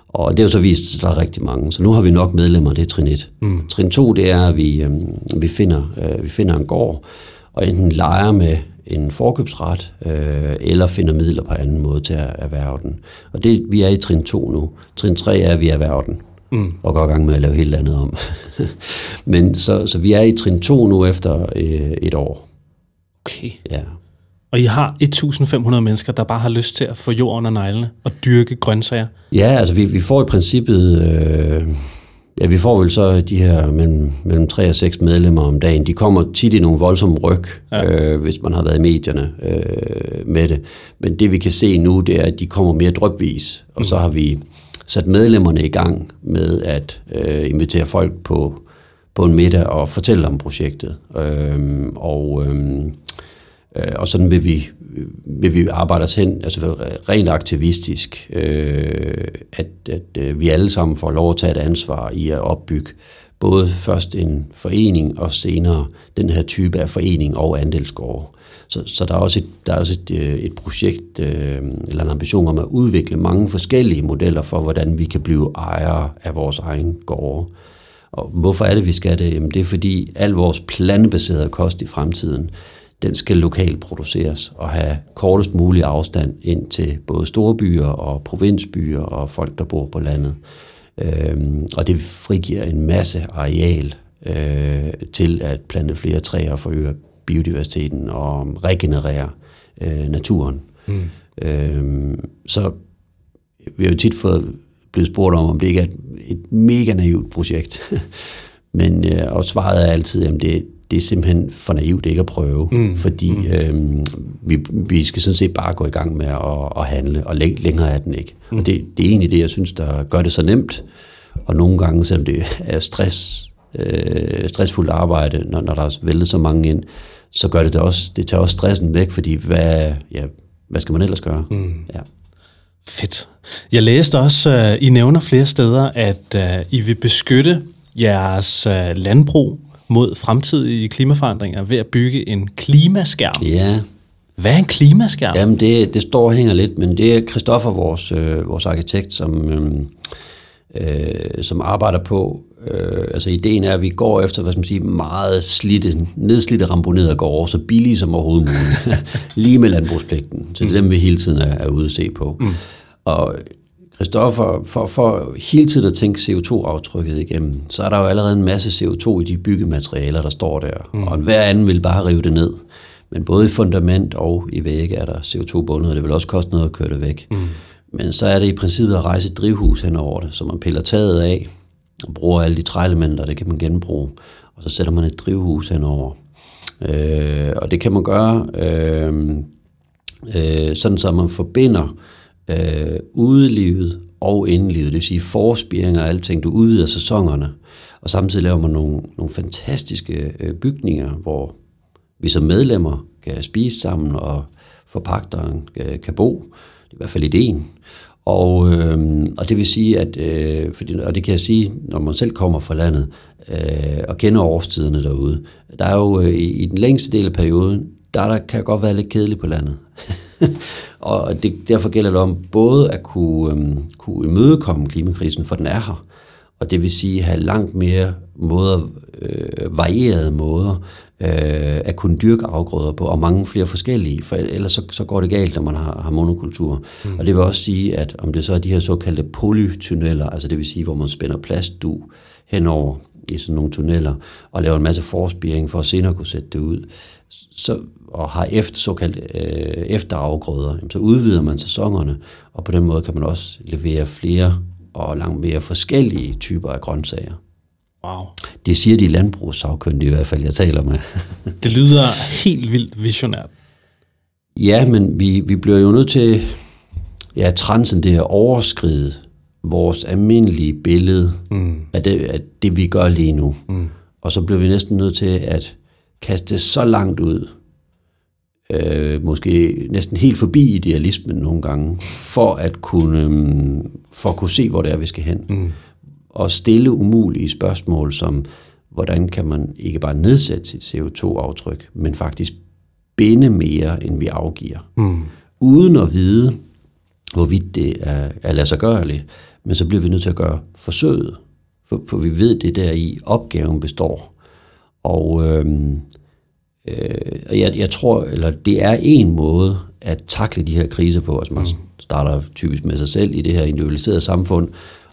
Og det er jo så vist, at der er rigtig mange. Så nu har vi nok medlemmer, det er trin 1. Mm. Trin 2, det er, at vi, um, vi, finder, uh, vi finder en gård, og enten leger med en forkøbsret, øh, eller finder midler på anden måde til at erhverve den. Og det, vi er i trin 2 nu. Trin 3 er, at vi erhverver den, mm. og går i gang med at lave helt andet om. *laughs* Men så, så vi er i trin 2 nu efter øh, et år. Okay. Ja. Og I har 1.500 mennesker, der bare har lyst til at få jord under neglene og dyrke grøntsager? Ja, altså vi, vi får i princippet... Øh, Ja, vi får vel så de her mellem, mellem 3 og 6 medlemmer om dagen. De kommer tit i nogle voldsomme ryg, ja. øh, hvis man har været i medierne øh, med det. Men det vi kan se nu, det er, at de kommer mere drøbvis. Og mm. så har vi sat medlemmerne i gang med at øh, invitere folk på, på en middag og fortælle om projektet. Øh, og, øh, Øh, og sådan vil vi vil vi arbejde os hen, altså rent aktivistisk, øh, at, at øh, vi alle sammen får lov at tage et ansvar i at opbygge både først en forening og senere den her type af forening og andelsgård. Så, så der er også et, der er også et, øh, et projekt øh, eller en ambition om at udvikle mange forskellige modeller for, hvordan vi kan blive ejere af vores egen gårde. Og hvorfor er det, vi skal det? Jamen det er fordi, al vores plantebaserede kost i fremtiden, den skal lokalt produceres og have kortest mulig afstand ind til både store byer og provinsbyer og folk, der bor på landet. Øhm, og det frigiver en masse areal øh, til at plante flere træer og forøge biodiversiteten og regenerere øh, naturen. Mm. Øhm, så vi har jo tit fået blevet spurgt om, om det ikke er et, et mega naivt projekt. *laughs* Men, øh, og svaret er altid, at det, det er simpelthen for naivt ikke at prøve, mm. fordi mm. Øh, vi, vi skal sådan set bare gå i gang med at, at handle, og læ- længere er den ikke. Mm. Og det, det er egentlig det, jeg synes, der gør det så nemt, og nogle gange, selvom det er stress, øh, stressfuldt arbejde, når, når der er væltet så mange ind, så gør det det også, det tager også stressen væk, fordi hvad, ja, hvad skal man ellers gøre? Mm. Ja. Fedt. Jeg læste også, uh, I nævner flere steder, at uh, I vil beskytte jeres uh, landbrug mod fremtidige klimaforandringer ved at bygge en klimaskærm. Ja. Hvad er en klimaskærm? Jamen, det, det står og hænger lidt, men det er Christoffer, vores, øh, vores arkitekt, som, øh, øh, som arbejder på. Øh, altså, ideen er, at vi går efter, hvad skal man sige, meget slidte, nedslidte ramponerede gårde, så billige som overhovedet muligt. *laughs* Lige med landbrugspligten. Så det er dem, vi hele tiden er, er ude at se på. Mm. Og Christoffer, for, for hele tiden at tænke CO2-aftrykket igennem, så er der jo allerede en masse CO2 i de byggematerialer, der står der. Mm. Og hver anden vil bare rive det ned. Men både i fundament og i vægge er der CO2 bundet, og det vil også koste noget at køre det væk. Mm. Men så er det i princippet at rejse et drivhus hen over det, så man piller taget af og bruger alle de træelementer, det kan man genbruge. Og så sætter man et drivhus henover. Øh, og det kan man gøre øh, øh, sådan, så man forbinder øh, Øh, udelivet og indelivet, det vil sige forspiring og alting. Du udvider sæsonerne, og samtidig laver man nogle, nogle fantastiske øh, bygninger, hvor vi som medlemmer kan spise sammen, og forpagteren kan, kan bo. Det er i hvert fald ideen. Og, øh, og det vil sige, at, øh, fordi, og det kan jeg sige, når man selv kommer fra landet øh, og kender årstiderne derude, der er jo øh, i den længste del af perioden, der, der kan godt være lidt kedeligt på landet. *laughs* og det, derfor gælder det om både at kunne, øh, kunne imødekomme klimakrisen, for den er her, og det vil sige have langt mere måder, øh, varierede måder øh, at kunne dyrke afgrøder på, og mange flere forskellige, for ellers så, så går det galt, når man har, har monokultur. Mm. Og det vil også sige, at om det så er de her såkaldte polytunneller, altså det vil sige, hvor man spænder plastdu henover i sådan nogle tunneller, og laver en masse forspiring for at senere kunne sætte det ud, så, og har efter, såkaldt øh, efterafgrøder, så udvider man sæsonerne, og på den måde kan man også levere flere og langt mere forskellige typer af grøntsager. Wow. Det siger de landbrugssagkyndige i hvert fald, jeg taler med. *laughs* det lyder helt vildt visionært. Ja, men vi, vi bliver jo nødt til ja, transcendere at overskride vores almindelige billede mm. af, det, af det, vi gør lige nu. Mm. Og så bliver vi næsten nødt til at kaste det så langt ud, øh, måske næsten helt forbi idealismen nogle gange, for at kunne, um, for at kunne se, hvor det er, vi skal hen. Mm og stille umulige spørgsmål, som hvordan kan man ikke bare nedsætte sit CO2-aftryk, men faktisk binde mere, end vi afgiver. Mm. Uden at vide, hvorvidt det er, er lade sig gørligt, men så bliver vi nødt til at gøre forsøget, for, for vi ved det der i, opgaven består. Og øhm, øh, jeg, jeg tror, eller det er en måde at takle de her kriser på. Altså man mm. starter typisk med sig selv i det her individualiserede samfund,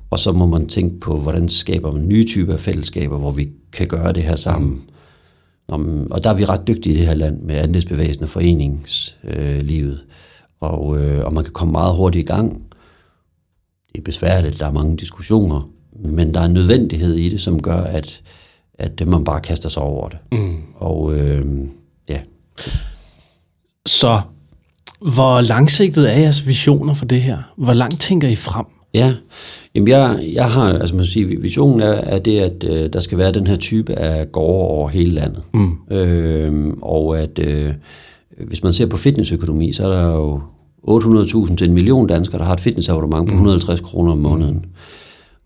og så må man tænke på, hvordan skaber man nye typer af fællesskaber, hvor vi kan gøre det her sammen. Mm. Og der er vi ret dygtige i det her land med andelsbevægelsen og foreningslivet. Øh, og, øh, og man kan komme meget hurtigt i gang. Det er besværligt, der er mange diskussioner, men der er en nødvendighed i det, som gør, at, at man bare kaster sig over det. Mm. Og øh, ja. Så hvor langsigtet er jeres visioner for det her? Hvor langt tænker I frem? Ja, Jamen jeg, jeg har, altså man sige, visionen er, er det, at øh, der skal være den her type af gårde over hele landet. Mm. Øh, og at øh, hvis man ser på fitnessøkonomi, så er der jo 800.000 til en million danskere, der har et fitnessabonnement på 150 mm. kroner om måneden.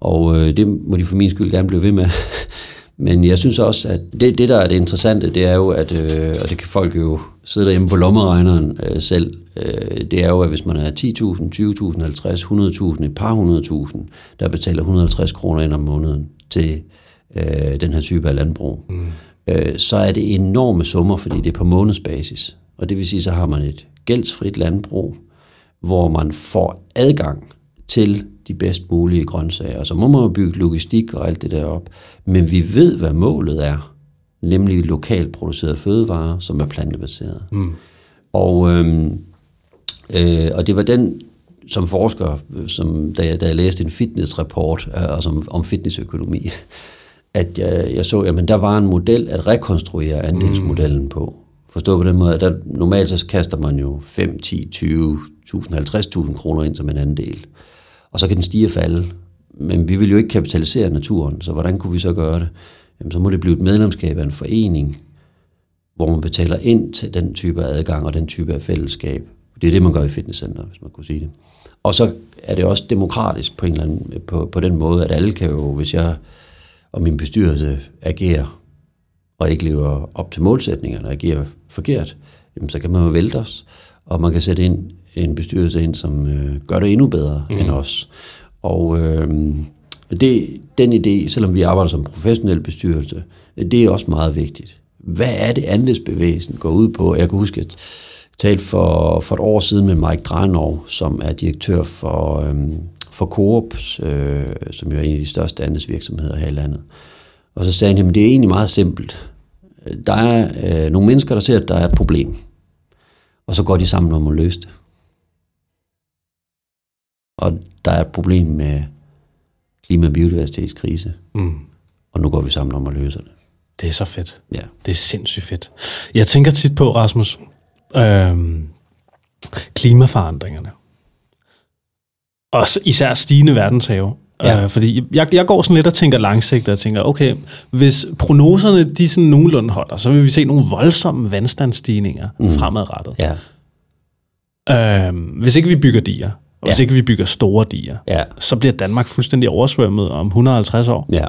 Og øh, det må de for min skyld gerne blive ved med. Men jeg synes også, at det, det der er det interessante, det er jo, at, øh, og det kan folk jo sidde derhjemme på lommeregneren øh, selv, øh, det er jo, at hvis man er 10.000, 20.000, 50, 100.000, et par 100.000, der betaler 150 kroner ind om måneden til øh, den her type af landbrug, mm. øh, så er det enorme summer, fordi det er på månedsbasis. Og det vil sige, så har man et gældsfrit landbrug, hvor man får adgang til de bedst mulige grøntsager. Så må man jo bygge logistik og alt det der op. Men vi ved, hvad målet er, nemlig lokalt producerede fødevarer, som er plantebaseret. Mm. Og, øhm, øh, og det var den, som forsker, som, da, jeg, da jeg læste en fitnessrapport øh, altså om, om fitnessøkonomi, *laughs* at jeg, jeg så, at der var en model at rekonstruere andelsmodellen mm. på. Forstå på den måde, at der, normalt så kaster man jo 5, 10, 20, 50.000 kroner ind som en andel. Og så kan den stige og falde. Men vi vil jo ikke kapitalisere naturen, så hvordan kunne vi så gøre det? Jamen, så må det blive et medlemskab af en forening, hvor man betaler ind til den type af adgang og den type af fællesskab. Det er det, man gør i fitnesscenter, hvis man kunne sige det. Og så er det også demokratisk på, en eller anden, på, på den måde, at alle kan jo, hvis jeg og min bestyrelse agerer og ikke lever op til målsætningerne og agerer forkert, jamen, så kan man jo vælte os, og man kan sætte ind, en bestyrelse ind, som øh, gør det endnu bedre mm. end os. Og øh, det, den idé, selvom vi arbejder som professionel bestyrelse, det er også meget vigtigt. Hvad er det, andelsbevægelsen går ud på? Jeg kan huske, at talte for, for et år siden med Mike Dranov, som er direktør for, øhm, for Coop, øh, som jo er en af de største andelsvirksomheder her i landet. Og så sagde han, at det er egentlig meget simpelt. Der er øh, nogle mennesker, der ser, at der er et problem. Og så går de sammen om at løse det. Og der er et problem med klima- og biodiversitetskrise. Mm. Og nu går vi sammen om at løse det. Det er så fedt. Ja. Det er sindssygt fedt. Jeg tænker tit på, Rasmus, øh, klimaforandringerne. Og især stigende verdenshave. Ja. Øh, fordi jeg, jeg går sådan lidt og tænker langsigtet og tænker, okay, hvis prognoserne de sådan nogenlunde holder, så vil vi se nogle voldsomme vandstandsstigninger mm. fremadrettet. Ja. Øh, hvis ikke vi bygger diger, og ja. hvis ikke vi bygger store diger, ja. så bliver Danmark fuldstændig oversvømmet om 150 år. Ja.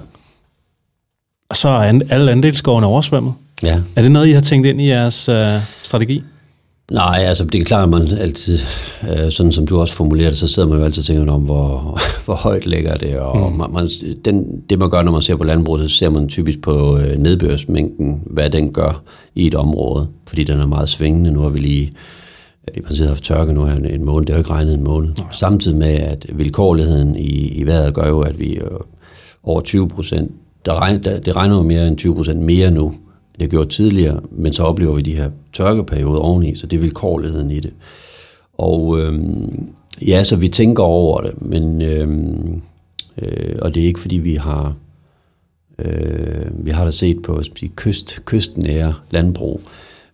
Og så er alle andelsskovene oversvømmet. Ja. Er det noget, I har tænkt ind i jeres øh, strategi? Nej, altså det er klart, at man altid, øh, sådan som du også formulerer det, så sidder man jo altid og tænker om, hvor, *laughs* hvor højt ligger det, og mm. man, man, den, det man gør, når man ser på landbruget, så ser man typisk på øh, nedbørsmængden, hvad den gør i et område, fordi den er meget svingende. Nu har vi lige i princippet haft tørke nu her en måned, det har jo ikke regnet en måned. Nej. Samtidig med, at vilkårligheden i, i vejret gør jo, at vi øh, over 20 procent, der regner, der, det regner jo mere end 20 procent mere nu, det har gjort tidligere, men så oplever vi de her tørkeperioder oveni, så det er vilkårligheden i det. Og øhm, ja, så vi tænker over det, men øhm, øh, og det er ikke fordi vi har øh, vi har da set på sige, kyst, kystnære landbrug,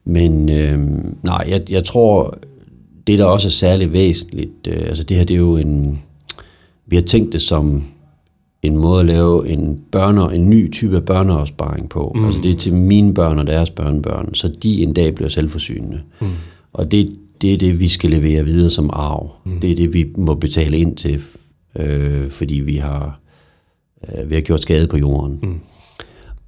men øh, nej, jeg, jeg tror, det der også er særlig væsentligt, øh, altså det her det er jo en, vi har tænkt det som en måde at lave en, børne, en ny type af børneopsparing på. Mm. Altså det er til mine børn og deres børnebørn, så de en dag bliver selvforsynende. Mm. Og det, det er det, vi skal levere videre som arv. Mm. Det er det, vi må betale ind til, øh, fordi vi har, øh, vi har gjort skade på jorden. Mm.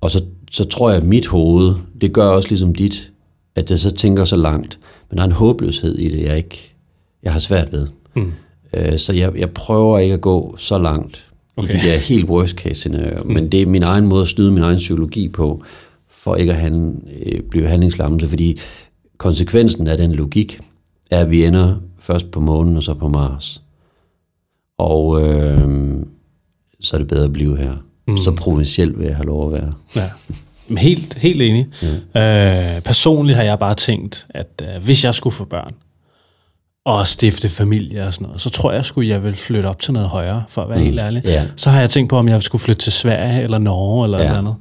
Og så, så tror jeg, at mit hoved, det gør også ligesom dit, at jeg så tænker så langt, men der er en håbløshed i det, jeg ikke jeg har svært ved. Mm. Øh, så jeg, jeg prøver ikke at gå så langt, okay. i de der helt worst case scenarier. Mm. Men det er min egen måde at snyde min egen psykologi på, for ikke at han, øh, blive handlingslammelse, fordi konsekvensen af den logik er, at vi ender først på månen og så på Mars. Og øh, så er det bedre at blive her. Mm. Så provincielt vil jeg have lov at være. Ja. Helt, helt enig. Ja. Øh, personligt har jeg bare tænkt, at øh, hvis jeg skulle få børn, og stifte familie og sådan noget, så tror jeg skulle jeg vil flytte op til noget højere, for at være mm. helt ærlig. Yeah. Så har jeg tænkt på, om jeg skulle flytte til Sverige eller Norge eller yeah. noget andet.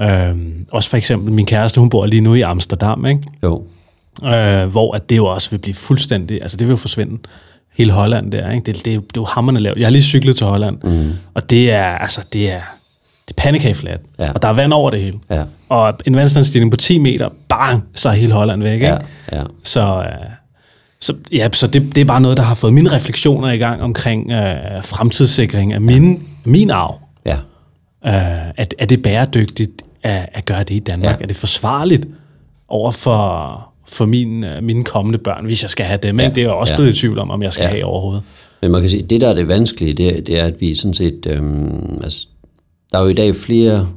Øhm, også for eksempel, min kæreste, hun bor lige nu i Amsterdam, ikke? Jo. Øh, hvor at det jo også vil blive fuldstændig, altså det vil jo forsvinde hele Holland der, ikke? Det, det, det er jo hammerne lavt. Jeg har lige cyklet til Holland, mm. og det er, altså, det er, det er pandekageflat, ja. og der er vand over det hele. Ja. Og en vandstigning på 10 meter, bang, så er hele Holland væk, ikke? Ja. Ja. Så, øh, så, ja, så det, det er bare noget, der har fået mine refleksioner i gang omkring øh, fremtidssikring af min, min arv. Ja. Øh, er, er det bæredygtigt at, at gøre det i Danmark? Ja. Er det forsvarligt over for, for min, øh, mine kommende børn, hvis jeg skal have dem? Ja. Det er jeg også ja. blevet i tvivl om, om jeg skal ja. have overhovedet. Men man kan sige, det der er det vanskelige, det, det er, at vi sådan set... Øh, altså, der er jo i dag flere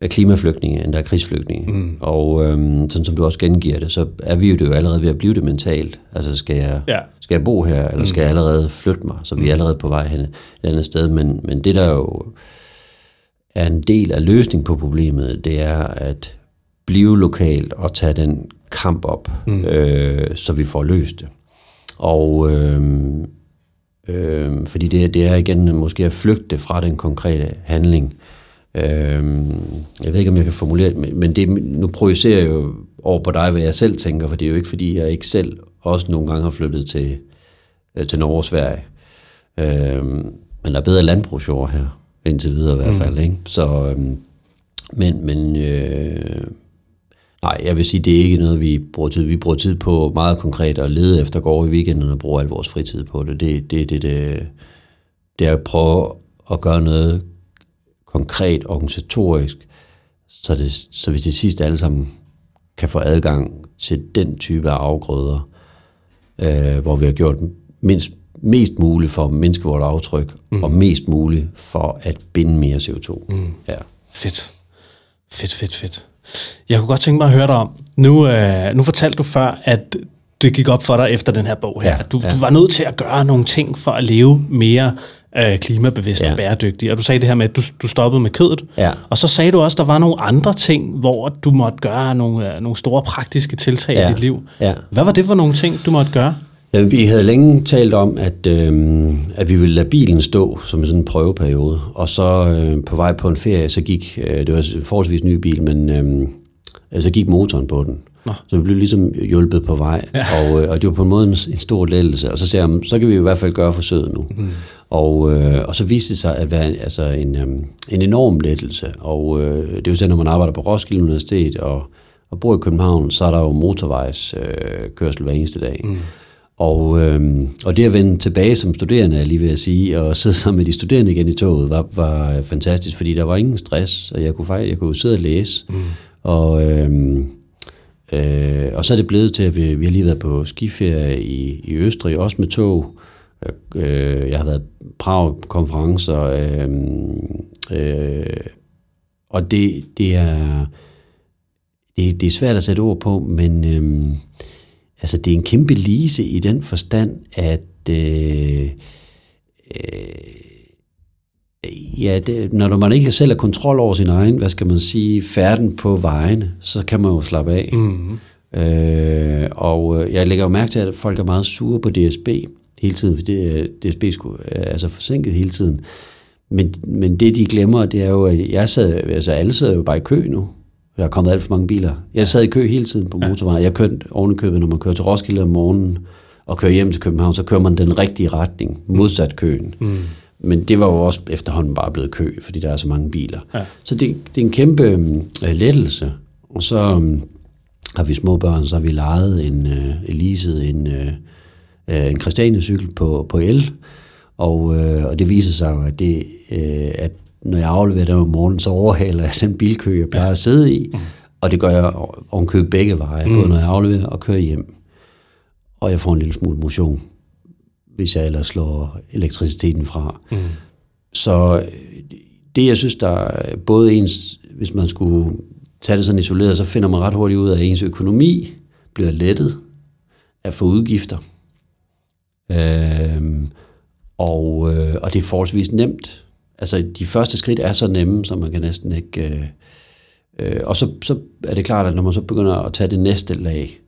er klimaflygtninge, end der er krigsflygtninge. Mm. Og øhm, sådan som du også gengiver det, så er vi jo det jo allerede ved at blive det mentalt. Altså skal jeg, ja. skal jeg bo her, eller mm. skal jeg allerede flytte mig? Så vi er mm. allerede på vej hen et andet sted. Men, men det der jo er en del af løsningen på problemet, det er at blive lokalt og tage den kamp op, mm. øh, så vi får løst det. Og øhm, øhm, fordi det, det er igen måske at flygte fra den konkrete handling, Øh, jeg ved ikke, om jeg kan formulere det, men det, nu projicerer jeg jo over på dig, hvad jeg selv tænker, for det er jo ikke, fordi jeg ikke selv også nogle gange har flyttet til, øh, til Norge og Sverige. Øh, men der er bedre landbrugsjord her, indtil videre i hvert fald. Mm. Ikke? Så, øh, men, men øh, nej, jeg vil sige, det er ikke noget, vi bruger tid. Vi bruger tid på meget konkret at lede efter gårde i weekenden og bruge al vores fritid på det. Det, det, det, det, det er at prøve at gøre noget konkret, organisatorisk, så, det, så vi til sidst alle sammen kan få adgang til den type af afgrøder, øh, hvor vi har gjort mindst, mest muligt for at mindske vores aftryk, mm. og mest muligt for at binde mere CO2. Mm. Ja. Fedt. Fedt, fedt, fedt. Jeg kunne godt tænke mig at høre dig om, nu, øh, nu fortalte du før, at det gik op for dig efter den her bog her, ja, at du, ja. du var nødt til at gøre nogle ting for at leve mere øh, klimabevidst ja. og bæredygtig. Og du sagde det her med, at du, du stoppede med kødet. Ja. Og så sagde du også, at der var nogle andre ting, hvor du måtte gøre nogle, øh, nogle store praktiske tiltag ja. i dit liv. Ja. Hvad var det for nogle ting, du måtte gøre? Ja, vi havde længe talt om, at, øh, at vi ville lade bilen stå som sådan en prøveperiode. Og så øh, på vej på en ferie, så gik, øh, det var forholdsvis ny bil, men øh, så gik motoren på den. Nå. Så vi blev ligesom hjulpet på vej, ja. og, øh, og det var på en måde en, en stor lettelse. Og så sagde jeg, så kan vi i hvert fald gøre forsøget nu. Mm. Og, øh, og så viste det sig at være altså en, øh, en enorm lettelse. Og øh, det er jo sådan, når man arbejder på Roskilde Universitet og, og bor i København, så er der jo motorvejskørsel øh, hver eneste dag. Mm. Og, øh, og det at vende tilbage som studerende, er lige ved at sige, og sidde sammen med de studerende igen i toget, var, var fantastisk, fordi der var ingen stress, og jeg kunne faktisk jeg kunne sidde og læse. Mm. Og, øh, øh, og så er det blevet til, at vi, vi har lige været på skiferie i, i Østrig, også med tog. Øh, jeg har været Prag-konferencer, øh, øh, og det, det er det, det er svært at sætte ord på, men øh, altså det er en kæmpe lise i den forstand, at øh, øh, ja, det, når man ikke selv har kontrol over sin egen, hvad skal man sige, færden på vejene, så kan man jo slappe af. Mm-hmm. Øh, og jeg lægger jo mærke til, at folk er meget sure på DSB hele tiden, for det, DSB skulle, er altså forsinket hele tiden. Men, men det, de glemmer, det er jo, at jeg sad, altså alle sidder jo bare i kø nu. Der er kommet alt for mange biler. Jeg sad i kø hele tiden på motorvejen. Jeg kørte ovenikøbet, når man kører til Roskilde om morgenen og kører hjem til København, så kører man den rigtige retning, modsat køen. Mm. Men det var jo også efterhånden bare blevet kø, fordi der er så mange biler. Ja. Så det, det er en kæmpe uh, lettelse. Og så um, har vi små børn, så har vi lejet en, uh, Elise, en, uh, en Christiania-cykel på, på el. Og, uh, og det viser sig jo, at, det, uh, at når jeg afleverer den om morgenen, så overhaler jeg den bilkø, jeg plejer at sidde i. Mm. Og det gør jeg ovenkøbe begge veje, mm. både når jeg afleverer og kører hjem. Og jeg får en lille smule motion, hvis jeg ellers slår elektriciteten fra. Mm. Så det, jeg synes, der er både ens, hvis man skulle tage det sådan isoleret, så finder man ret hurtigt ud af, at ens økonomi bliver lettet at få udgifter. Øhm, og, øh, og det er forholdsvis nemt altså de første skridt er så nemme, så man kan næsten ikke... Øh, øh, og så, så er det klart, at når man så begynder at tage det næste lag,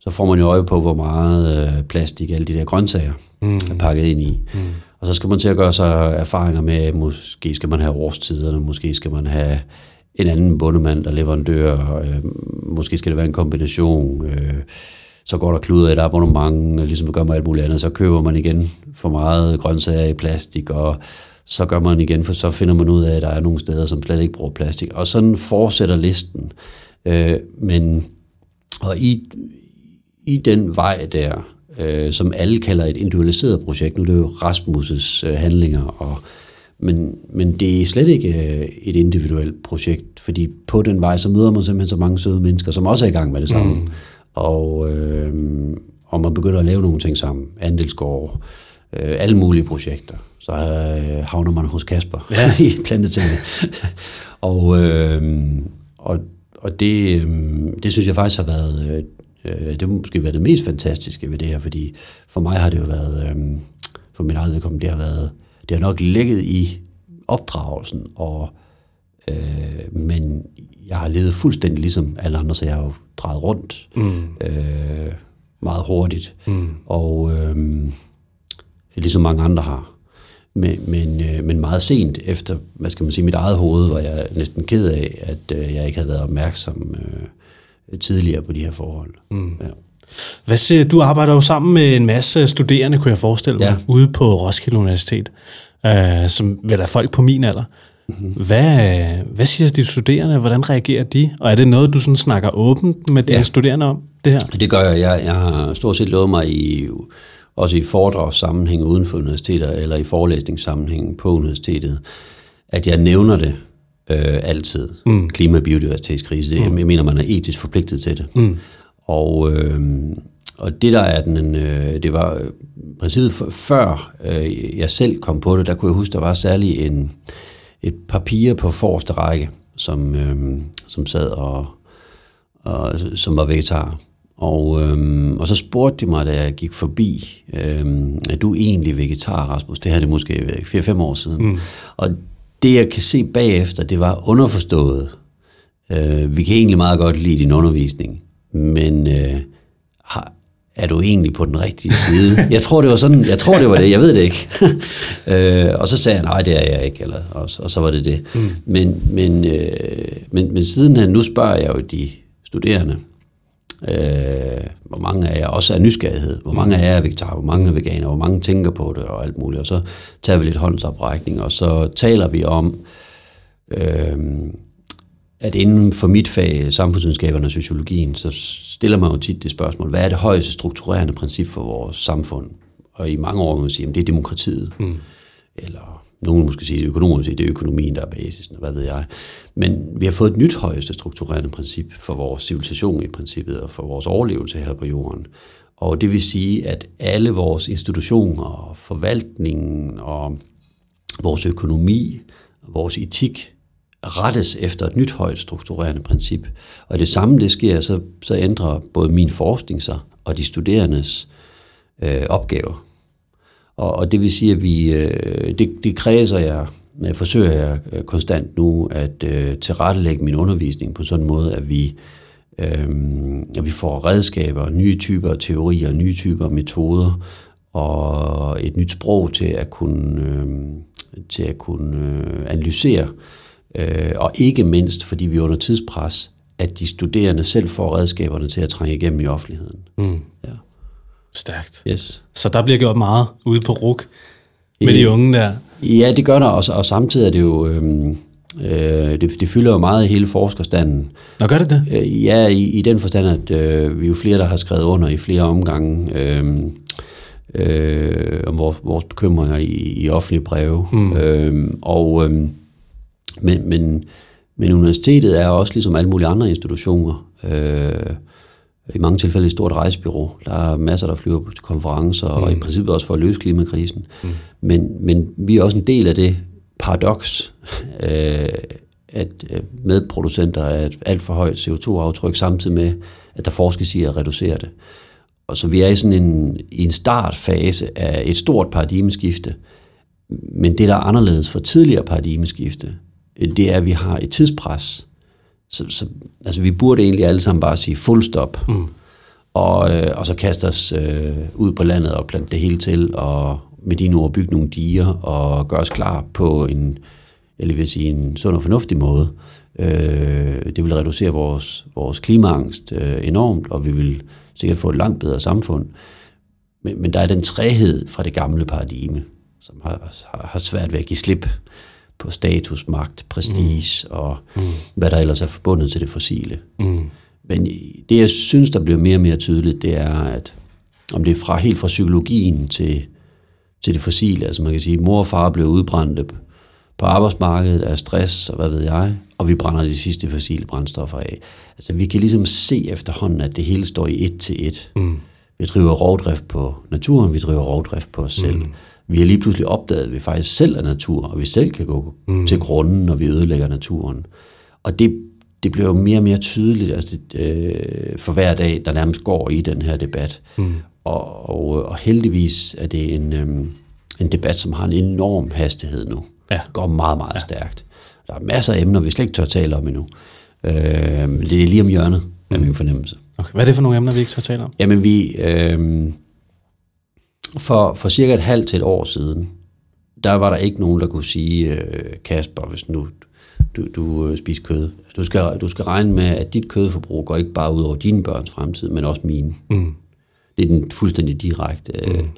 så får man jo øje på, hvor meget øh, plastik alle de der grøntsager mm. er pakket ind i. Mm. Og så skal man til at gøre sig erfaringer med, måske skal man have årstiderne, måske skal man have en anden bundemand, der leverandør, øh, måske skal det være en kombination, øh, så går der kluder i et abonnement, ligesom det gør med alt muligt andet, så køber man igen for meget grøntsager i plastik, og så gør man igen, for så finder man ud af, at der er nogle steder, som slet ikke bruger plastik. Og sådan fortsætter listen. Øh, men og i, i den vej der, øh, som alle kalder et individualiseret projekt, nu er det jo Rasmus' øh, handlinger, og, men, men det er slet ikke øh, et individuelt projekt, fordi på den vej, så møder man simpelthen så mange søde mennesker, som også er i gang med det samme. Mm. Og, øh, og man begynder at lave nogle ting sammen. Andelsgård, øh, alle mulige projekter så øh, havner man hos Kasper ja. *laughs* i plantetinget. *laughs* og, øh, og, og det, øh, det synes jeg faktisk har været, øh, det har måske været det mest fantastiske ved det her, fordi for mig har det jo været, øh, for min eget vedkommende, det har været, det har nok ligget i opdragelsen, og, øh, men jeg har levet fuldstændig ligesom alle andre, så jeg har jo drejet rundt mm. øh, meget hurtigt, mm. og øh, ligesom mange andre har. men, men, øh, men meget sent efter, hvad skal man sige, mit eget hoved, var jeg næsten ked af, at øh, jeg ikke havde været opmærksom øh, tidligere på de her forhold. Mm. Ja. Hvad siger, du arbejder jo sammen med en masse studerende, kunne jeg forestille mig, ja. ude på Roskilde Universitet, øh, som vel er folk på min alder. Mm-hmm. Hvad, hvad siger de studerende? Hvordan reagerer de? Og er det noget, du sådan snakker åbent med dine ja. studerende om, det her? Det gør jeg. Jeg, jeg har stort set lovet mig i også i foredragssammenhæng uden for universiteter, eller i forelæsningssammenhæng på universitetet, at jeg nævner det øh, altid. Mm. Klima- og biodiversitetskrise. Mm. Jeg mener, man er etisk forpligtet til det. Mm. Og, øh, og det der er den, øh, det var præcis før øh, jeg selv kom på det, der kunne jeg huske, der var særlig en, et papir på forreste række, som, øh, som sad og, og som var vegetar. Og, øhm, og så spurgte de mig, da jeg gik forbi, øhm, er du egentlig vegetar, Rasmus? Det her det måske 4-5 år siden. Mm. Og det, jeg kan se bagefter, det var underforstået. Øh, vi kan egentlig meget godt lide din undervisning, men øh, har, er du egentlig på den rigtige side? Jeg tror, det var sådan, jeg tror, det var det, jeg ved det ikke. *laughs* øh, og så sagde jeg, nej, det er jeg ikke, eller, og, og så var det det. Mm. Men, men, øh, men, men sidenhen, nu spørger jeg jo de studerende, Øh, hvor mange af jer også er nysgerrighed, hvor mange af jer er vegetar, hvor mange er veganer, hvor mange tænker på det og alt muligt. Og så tager vi lidt håndsoprækning, og så taler vi om, øh, at inden for mit fag, samfundsvidenskaberne og sociologien, så stiller man jo tit det spørgsmål, hvad er det højeste strukturerende princip for vores samfund? Og i mange år må man sige, at det er demokratiet. Mm. Eller nogen måske sige, at økonomer sige, det er økonomien, der er basisen, hvad ved jeg. Men vi har fået et nyt højeste strukturerende princip for vores civilisation i princippet, og for vores overlevelse her på jorden. Og det vil sige, at alle vores institutioner, forvaltningen og vores økonomi, vores etik, rettes efter et nyt højt strukturerende princip. Og det samme det sker, så, så ændrer både min forskning sig og de studerendes øh, opgaver. Og, og det vil sige, at vi, øh, det, det kredser jeg, jeg forsøger jeg øh, konstant nu at øh, tilrettelægge min undervisning på sådan en måde, at vi, øh, at vi får redskaber, nye typer teorier, nye typer metoder og et nyt sprog til at kunne, øh, til at kunne øh, analysere. Øh, og ikke mindst, fordi vi er under tidspres, at de studerende selv får redskaberne til at trænge igennem i offentligheden. Mm. Ja. Stærkt. Yes. Så der bliver gjort meget ude på RUK med de unge der. Ja, det gør der også, og samtidig er det jo... Øhm, øh, det, det fylder jo meget i hele forskerstanden. Nå, gør det det? Øh, ja, i, i den forstand, at øh, vi er jo flere, der har skrevet under i flere omgange øh, øh, om vores, vores bekymringer i, i offentlige breve. Mm. Øh, og, øh, men, men, men universitetet er også ligesom alle mulige andre institutioner... Øh, i mange tilfælde et stort rejsebyrå. Der er masser, der flyver til konferencer, mm. og i mm. princippet også for at løse klimakrisen. Mm. Men, men vi er også en del af det paradoks, *laughs* øh, at øh, medproducenter er et alt for højt CO2-aftryk, samtidig med, at der forskes i at reducere det. Og så vi er i sådan en, i en startfase af et stort paradigmeskifte, men det, der er anderledes for tidligere paradigmeskifte, det er, at vi har et tidspres, så, så altså, vi burde egentlig alle sammen bare sige full stop. Mm. Og, øh, og så kaste os øh, ud på landet og plante det hele til, og med dine ord bygge nogle diger, og gøre os klar på en, jeg vil sige, en sund og fornuftig måde. Øh, det vil reducere vores, vores klimaangst øh, enormt, og vi vil sikkert få et langt bedre samfund. Men, men der er den træhed fra det gamle paradigme, som har, har, har svært ved at give slip på status, magt, prestige mm. og mm. hvad der ellers er forbundet til det fossile. Mm. Men det, jeg synes, der bliver mere og mere tydeligt, det er, at om det er fra helt fra psykologien til, til det fossile, altså man kan sige, mor og far blev udbrændte på arbejdsmarkedet af stress og hvad ved jeg, og vi brænder de sidste fossile brændstoffer af. Altså vi kan ligesom se efterhånden, at det hele står i et til et. Mm. Vi driver rovdrift på naturen, vi driver rovdrift på os selv. Mm vi har lige pludselig opdaget, at vi faktisk selv er natur, og vi selv kan gå mm. til grunden, når vi ødelægger naturen. Og det, det bliver jo mere og mere tydeligt altså, øh, for hver dag, der nærmest går i den her debat. Mm. Og, og, og heldigvis er det en, øh, en debat, som har en enorm hastighed nu. Ja. Det går meget, meget ja. stærkt. Der er masser af emner, vi slet ikke tør tale om endnu. Øh, det er lige om hjørnet, er min fornemmelse. Okay. Hvad er det for nogle emner, vi ikke tør tale om? Jamen, vi... Øh, for, for cirka et halvt til et år siden, der var der ikke nogen, der kunne sige, øh, Kasper, hvis nu du, du øh, spiser kød. Du skal, du skal regne med, at dit kødforbrug går ikke bare ud over dine børns fremtid, men også mine. Mm. Det er den fuldstændig direkte. Øh, mm.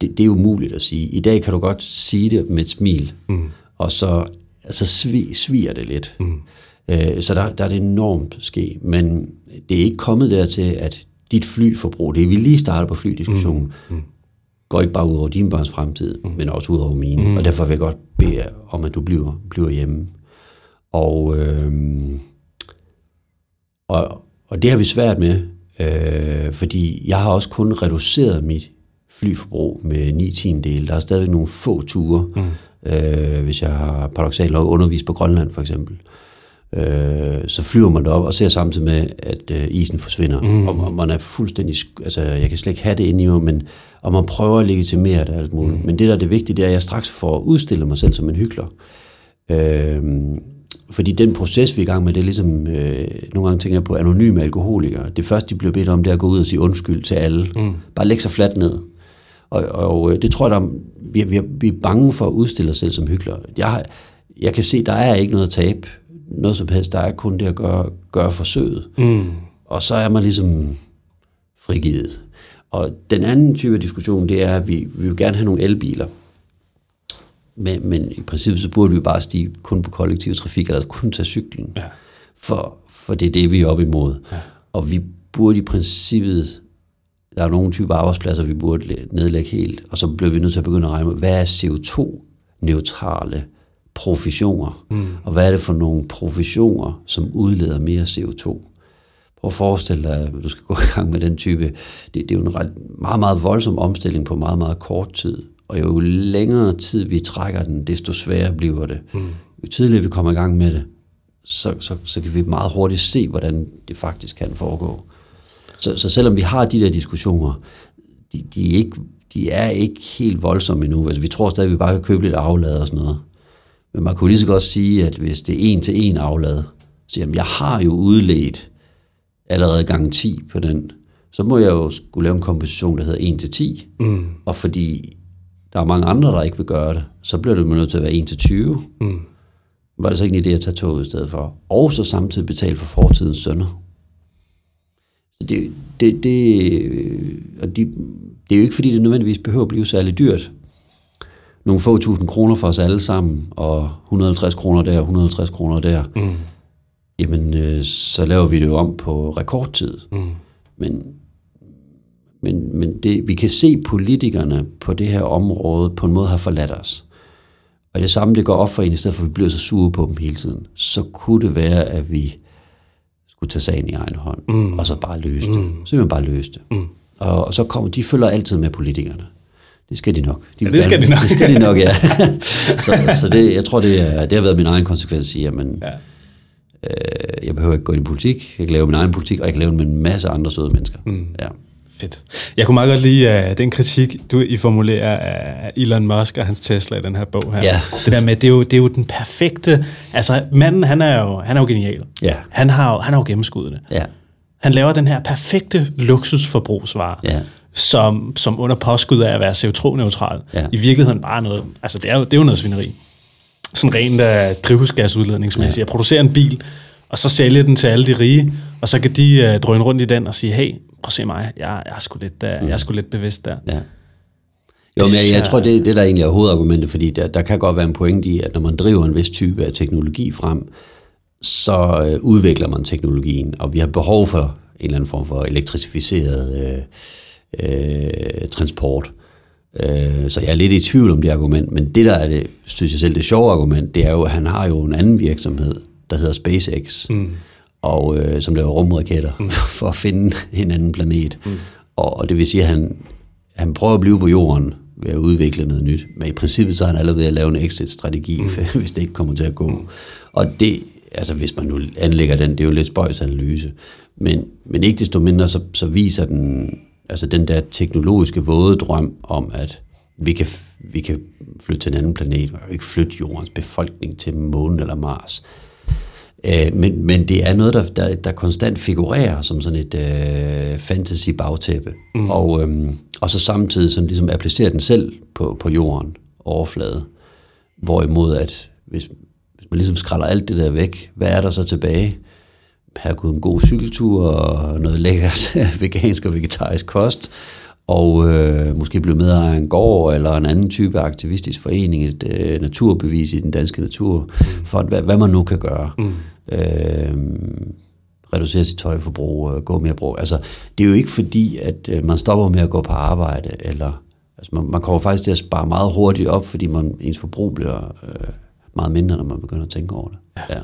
Det, det er umuligt at sige. I dag kan du godt sige det med et smil, mm. og så altså, svi, sviger det lidt. Mm. Øh, så der, der er det enormt ske. Men det er ikke kommet dertil, at dit flyforbrug, det vi lige starter på flydiskussionen, mm. Mm. Går ikke bare ud over dine børns fremtid, mm. men også ud over mine. Mm. Og derfor vil jeg godt bede om, at du bliver, bliver hjemme. Og, øh, og, og det har vi svært med, øh, fordi jeg har også kun reduceret mit flyforbrug med 9 tiendele. Der er stadig nogle få ture, mm. øh, hvis jeg har paradoxalt nok undervist på Grønland for eksempel. Øh, så flyver man op og ser samtidig med, at øh, isen forsvinder. Mm. Og, og man er fuldstændig... Altså, jeg kan slet ikke have det inde i mig, men, og man prøver at legitimere det alt muligt. Mm. Men det, der er det vigtige, det er, at jeg straks får udstille mig selv som en hyggelig. Øh, fordi den proces, vi er i gang med, det er ligesom, øh, nogle gange tænker jeg på anonyme alkoholikere. Det første, de bliver bedt om, det er at gå ud og sige undskyld til alle. Mm. Bare lægge sig fladt ned. Og, og øh, det tror jeg, der, vi, vi, vi er bange for at udstille os selv som hyggeligere. Jeg, jeg kan se, der er ikke noget at tabe. Noget som helst. Der er kun det at gøre, gøre forsøget. Mm. Og så er man ligesom frigivet. Og den anden type af diskussion, det er, at vi, vi vil gerne have nogle elbiler. Men, men i princippet så burde vi bare stige kun på kollektiv trafik, eller kun tage cyklen. Ja. For, for det er det, vi er op imod. Ja. Og vi burde i princippet, der er nogle typer arbejdspladser, vi burde nedlægge helt, og så bliver vi nødt til at begynde at regne med, hvad er CO2-neutrale professioner, mm. og hvad er det for nogle professioner, som udleder mere CO2? Prøv at forestille dig, at du skal gå *laughs* i gang med den type. Det, det er jo en ret, meget, meget voldsom omstilling på meget, meget kort tid. Og jo længere tid vi trækker den, desto sværere bliver det. Mm. Jo tidligere vi kommer i gang med det, så, så, så kan vi meget hurtigt se, hvordan det faktisk kan foregå. Så, så selvom vi har de der diskussioner, de, de, er, ikke, de er ikke helt voldsomme endnu. Altså, vi tror stadig, at vi bare kan købe lidt aflad og sådan noget. Men man kunne lige så godt sige, at hvis det er en til en aflad, så jamen, jeg har jo udledt allerede gang 10 på den, så må jeg jo skulle lave en komposition, der hedder 1 til 10. Mm. Og fordi der er mange andre, der ikke vil gøre det, så bliver det nødt til at være 1 til 20. Mm. Var det så ikke en idé at tage toget i stedet for? Og så samtidig betale for fortidens sønder. Så det, det, det, og de, det er jo ikke, fordi det nødvendigvis behøver at blive særlig dyrt. Nogle få tusind kroner for os alle sammen, og 150 kroner der, 150 kroner der. Mm. Jamen, øh, så laver vi det jo om på rekordtid. Mm. Men men, men det, vi kan se politikerne på det her område på en måde har forladt os. Og det samme, det går op for en, i stedet for at vi bliver så sure på dem hele tiden, så kunne det være, at vi skulle tage sagen i egen hånd, mm. og så bare løse det. Mm. Så vi bare løse det. Mm. Og, og så kommer, de følger altid med politikerne. Det skal de nok. De ja, det skal de nok. Det skal de nok, ja. *laughs* så så det, jeg tror, det, er, det har været min egen konsekvens at sige, jamen, ja. øh, jeg behøver ikke gå ind i politik, jeg kan lave min egen politik, og jeg kan lave den med en masse andre søde mennesker. Mm. Ja. Fedt. Jeg kunne meget godt lide uh, den kritik, du I formulerer af Elon Musk og hans Tesla i den her bog her. Ja. Det der med, det er, jo, det er jo den perfekte... Altså, manden, han er jo, han er jo genial. Ja. Han har jo, han har jo gennemskuddet det. Ja. Han laver den her perfekte luksusforbrugsvare, ja. Som, som under påskud af at være CO2-neutral, ja. i virkeligheden bare noget... Altså, det er jo, det er jo noget svineri. Sådan rent uh, drivhusgasudledningsmæssigt. Ja. Jeg producerer en bil, og så sælger den til alle de rige, og så kan de uh, drøne rundt i den og sige, hey, prøv at se mig, jeg, jeg, er, sgu lidt, uh, jeg er sgu lidt bevidst der. Ja. Jo, men jeg, jeg tror, det, det der egentlig er hovedargumentet, fordi der, der kan godt være en pointe i, at når man driver en vis type af teknologi frem, så øh, udvikler man teknologien, og vi har behov for en eller anden form for elektrificeret øh, øh, transport. Øh, så jeg er lidt i tvivl om det argument, men det der er det, synes jeg selv, det sjove argument, det er jo, at han har jo en anden virksomhed, der hedder SpaceX, mm. og øh, som laver rumraketter mm. *laughs* for at finde en anden planet. Mm. Og, og det vil sige, at han, han prøver at blive på jorden ved at udvikle noget nyt. Men i princippet så er han allerede ved at lave en exit-strategi, mm. *laughs* hvis det ikke kommer til at gå. Mm. Og det, altså hvis man nu anlægger den, det er jo lidt spøjs analyse. Men, men ikke desto mindre, så, så viser den, altså den der teknologiske våde drøm om, at vi kan, vi kan flytte til en anden planet, og ikke flytte jordens befolkning til månen eller Mars. Øh, men, men det er noget, der, der, der konstant figurerer som sådan et øh, fantasy-bagtæppe. Mm. Og, øhm, og så samtidig sådan ligesom applicerer den selv på, på jorden overflade. Hvorimod at hvis, hvis man ligesom skralder alt det der væk, hvad er der så tilbage? Her kunne en god cykeltur og noget lækkert *laughs* vegansk og vegetarisk kost, og øh, måske blive medejer af en gård eller en anden type aktivistisk forening, et øh, naturbevis i den danske natur, mm. for at, hvad, hvad man nu kan gøre. Mm. Øh, reducere sit tøjforbrug, øh, gå mere brug. Altså, det er jo ikke fordi, at øh, man stopper med at gå på arbejde, eller altså, man, man kommer faktisk til at spare meget hurtigt op, fordi man, ens forbrug bliver øh, meget mindre, når man begynder at tænke over det. Ja.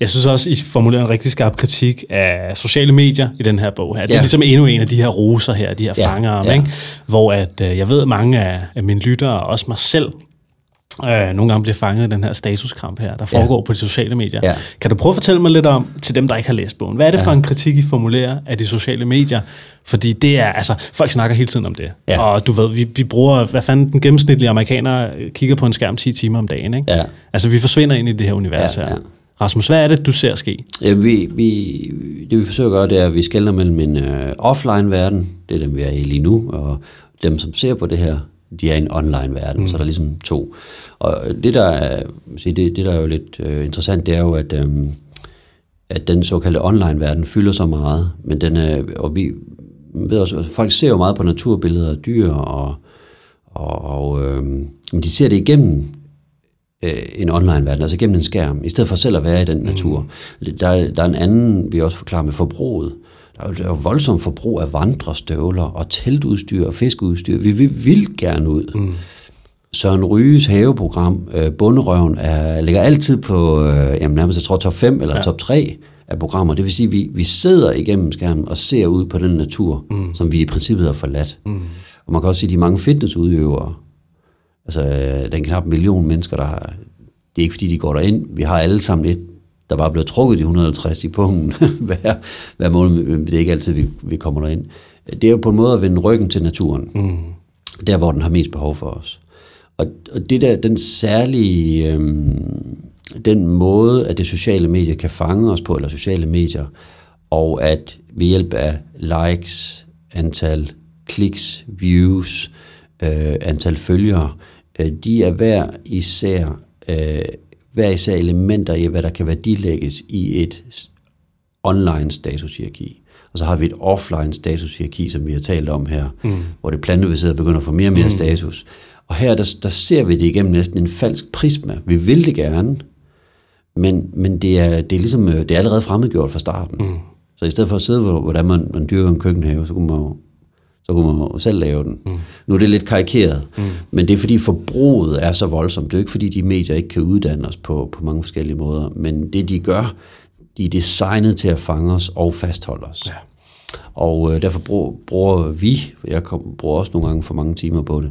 Jeg synes også, I formulerer en rigtig skarp kritik af sociale medier i den her bog her. Det er ja. ligesom endnu en af de her roser her, de her ja. fanger, ja. Ikke? hvor at, øh, jeg ved, mange af, af mine lyttere, og også mig selv, øh, nogle gange bliver fanget i den her statuskamp her, der foregår ja. på de sociale medier. Ja. Kan du prøve at fortælle mig lidt om, til dem, der ikke har læst bogen, hvad er det ja. for en kritik, I formulerer af de sociale medier? Fordi det er, altså, folk snakker hele tiden om det. Ja. Og du ved, vi, vi bruger, hvad fanden den gennemsnitlige amerikaner kigger på en skærm 10 timer om dagen, ikke? Ja. Altså, vi forsvinder ind i det her univers ja, her. Ja. Rasmus, hvad er det, du ser ske? Ja, vi, vi, det vi forsøger at gøre, det er, at vi skælder mellem en uh, offline-verden, det er dem, vi er i lige nu, og dem, som ser på det her, de er i en online-verden, mm. så der er ligesom to. Og det, der er, det, det der er jo lidt uh, interessant, det er jo, at, um, at den såkaldte online-verden fylder så meget, men den er, og vi ved også, folk ser jo meget på naturbilleder af dyr, og, og, og men de ser det igennem øh, en online-verden, altså gennem en skærm, i stedet for selv at være i den natur. Mm. Der, der er en anden, vi også forklarer med forbruget. Der er, der er jo voldsomt forbrug af vandrestøvler og teltudstyr og fiskeudstyr. Vi vil, vil gerne ud. Mm. Søren Ryges haveprogram, øh, Bunderøven, er, ligger altid på, øh, jamen nærmest jeg tror top 5 eller ja. top 3 af programmer. Det vil sige, at vi, vi sidder igennem skærmen og ser ud på den natur, mm. som vi i princippet har forladt. Mm. Og man kan også sige, at de mange fitnessudøvere, Altså, den knap million mennesker, der har... Det er ikke, fordi de går derind. Vi har alle sammen et, der bare blevet trukket de 150 i punkten *laughs* hver, hver måned, men det er ikke altid, vi, vi kommer derind. Det er jo på en måde at vende ryggen til naturen. Mm. Der, hvor den har mest behov for os. Og, og det der, den særlige... Øhm, den måde, at det sociale medier kan fange os på, eller sociale medier, og at ved hjælp af likes, antal kliks, views, øh, antal følgere, de er hver især, øh, hver især elementer i, hvad der kan værdilægges i et online statushierarki. Og så har vi et offline statushierarki, som vi har talt om her, mm. hvor det plantebaserede begynder at få mere og mere mm. status. Og her, der, der ser vi det igennem næsten en falsk prisma. Vi vil det gerne, men, men det, er, det, er ligesom, øh, det er allerede fremmedgjort fra starten. Mm. Så i stedet for at sidde, hvordan man, man dyrker en køkkenhave, så kunne man jo så kunne man jo selv lave den. Mm. Nu er det lidt karikeret, mm. men det er fordi forbruget er så voldsomt. Det er jo ikke fordi de medier ikke kan uddanne os på, på mange forskellige måder, men det de gør, de er designet til at fange os og fastholde os. Ja. Og øh, derfor bruger, bruger vi, jeg kom, bruger også nogle gange for mange timer på det,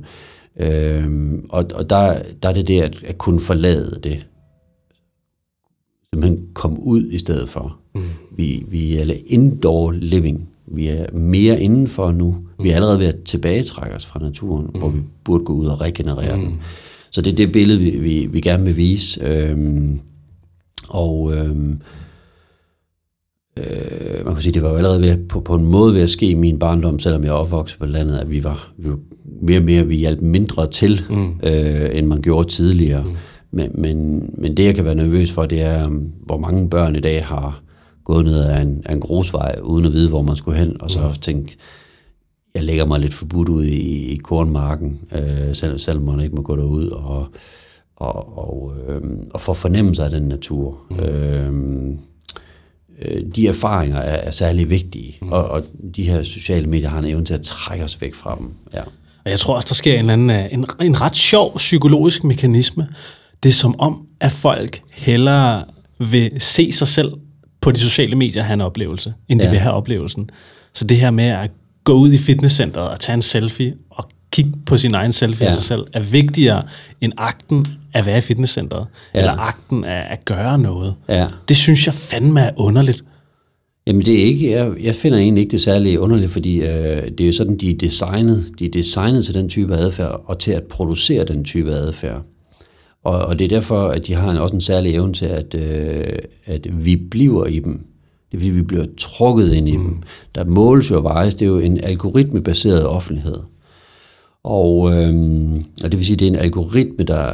øhm, og, og der, der er det det at, at kunne forlade det. Simpelthen komme ud i stedet for. Mm. Vi, vi er indoor living vi er mere indenfor nu. Vi er allerede ved at tilbagetrække os fra naturen, mm. hvor vi burde gå ud og regenerere mm. den. Så det er det billede, vi, vi, vi gerne vil vise. Øhm, og øhm, øh, man kan sige, det var jo allerede ved, på, på en måde ved at ske i min barndom, selvom jeg opvokset på landet, at vi var, vi var mere og mere, vi hjalp mindre til, mm. øh, end man gjorde tidligere. Mm. Men, men, men det, jeg kan være nervøs for, det er, hvor mange børn i dag har gået ned ad en, en grusvej, uden at vide, hvor man skulle hen, og så mm. tænke, jeg lægger mig lidt forbudt ud i, i kornmarken, øh, selv, selvom man ikke må gå derud, og, og, og, øh, og få fornemmelse af den natur. Mm. Øhm, øh, de erfaringer er, er særlig vigtige, mm. og, og de her sociale medier har en evne til at trække os væk fra dem. Ja. Og jeg tror også, der sker en, eller anden, øh, en, en ret sjov psykologisk mekanisme. Det er som om, at folk hellere vil se sig selv på de sociale medier have en oplevelse, end de ja. vil have oplevelsen. Så det her med at gå ud i fitnesscenteret og tage en selfie og kigge på sin egen selfie ja. af sig selv, er vigtigere end akten at være i fitnesscenteret, ja. eller akten af at gøre noget. Ja. Det synes jeg fandme er underligt. Jamen det er ikke, jeg, jeg finder egentlig ikke det særlig underligt, fordi øh, det er jo sådan, de er designet, de er designet til den type adfærd, og til at producere den type adfærd. Og, og det er derfor, at de har en, også en særlig evne til, at, øh, at vi bliver i dem. Det er fordi, vi bliver trukket ind i mm. dem. Der måles jo og vejes. Det er jo en algoritmebaseret offentlighed. Og, øh, og det vil sige, at det er en algoritme, der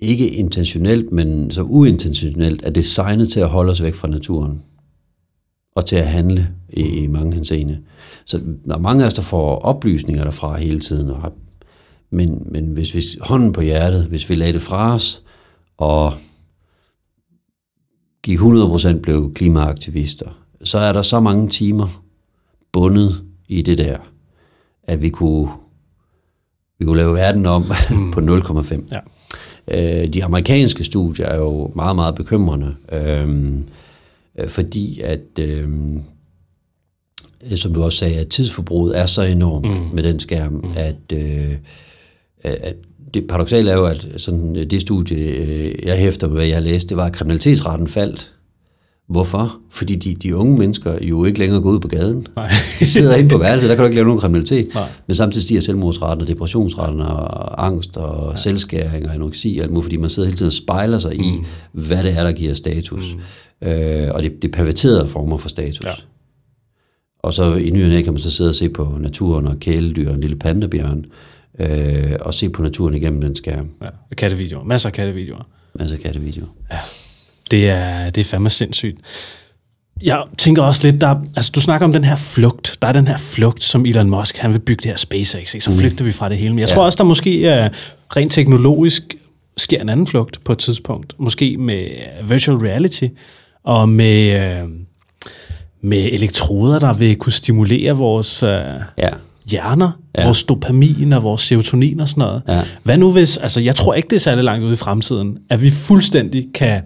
ikke intentionelt, men så uintentionelt, er designet til at holde os væk fra naturen. Og til at handle i, i mange henseende. Så der er mange af os, der får oplysninger derfra hele tiden. Og har, men, men hvis vi hånden på hjertet, hvis vi lagde det fra os, og gik 100% blev klimaaktivister, så er der så mange timer bundet i det der, at vi kunne, vi kunne lave verden om mm. *laughs* på 0,5. Ja. Øh, de amerikanske studier er jo meget, meget bekymrende, øh, fordi at, øh, som du også sagde, at tidsforbruget er så enormt mm. med den skærm, mm. at, øh, at det paradoxale er jo, at sådan, det studie, øh, jeg hæfter med, hvad jeg har læst, det var, at kriminalitetsraten faldt Hvorfor? Fordi de, de unge mennesker jo ikke længere går ud på gaden. Nej. de sidder inde på værelset, der kan du ikke lave nogen kriminalitet. Nej. Men samtidig stiger selvmordsretten og depressionsretten og angst og ja. selvskæring og anoreksi og alt muligt, fordi man sidder hele tiden og spejler sig mm. i, hvad det er, der giver status. Mm. Øh, og det, det perverterede former for status. Ja. Og så i ny kan man så sidde og se på naturen og kæledyr og en lille pandabjørn, øh, og se på naturen igennem den skærm. Ja. Kattevideoer. Masser af kattevideoer. Masser af kattevideoer. Ja. Det er, det er fandme sindssygt. Jeg tænker også lidt, der, altså du snakker om den her flugt. Der er den her flugt, som Elon Musk, han vil bygge det her SpaceX, ikke? så mm. flygter vi fra det hele. Men jeg ja. tror også, der måske er rent teknologisk sker en anden flugt på et tidspunkt. Måske med virtual reality og med, øh, med elektroder, der vil kunne stimulere vores øh, ja. Hjerner, ja. vores dopamin og vores serotonin og sådan noget. Ja. Hvad nu hvis, altså jeg tror ikke, det er særlig langt ude i fremtiden, at vi fuldstændig kan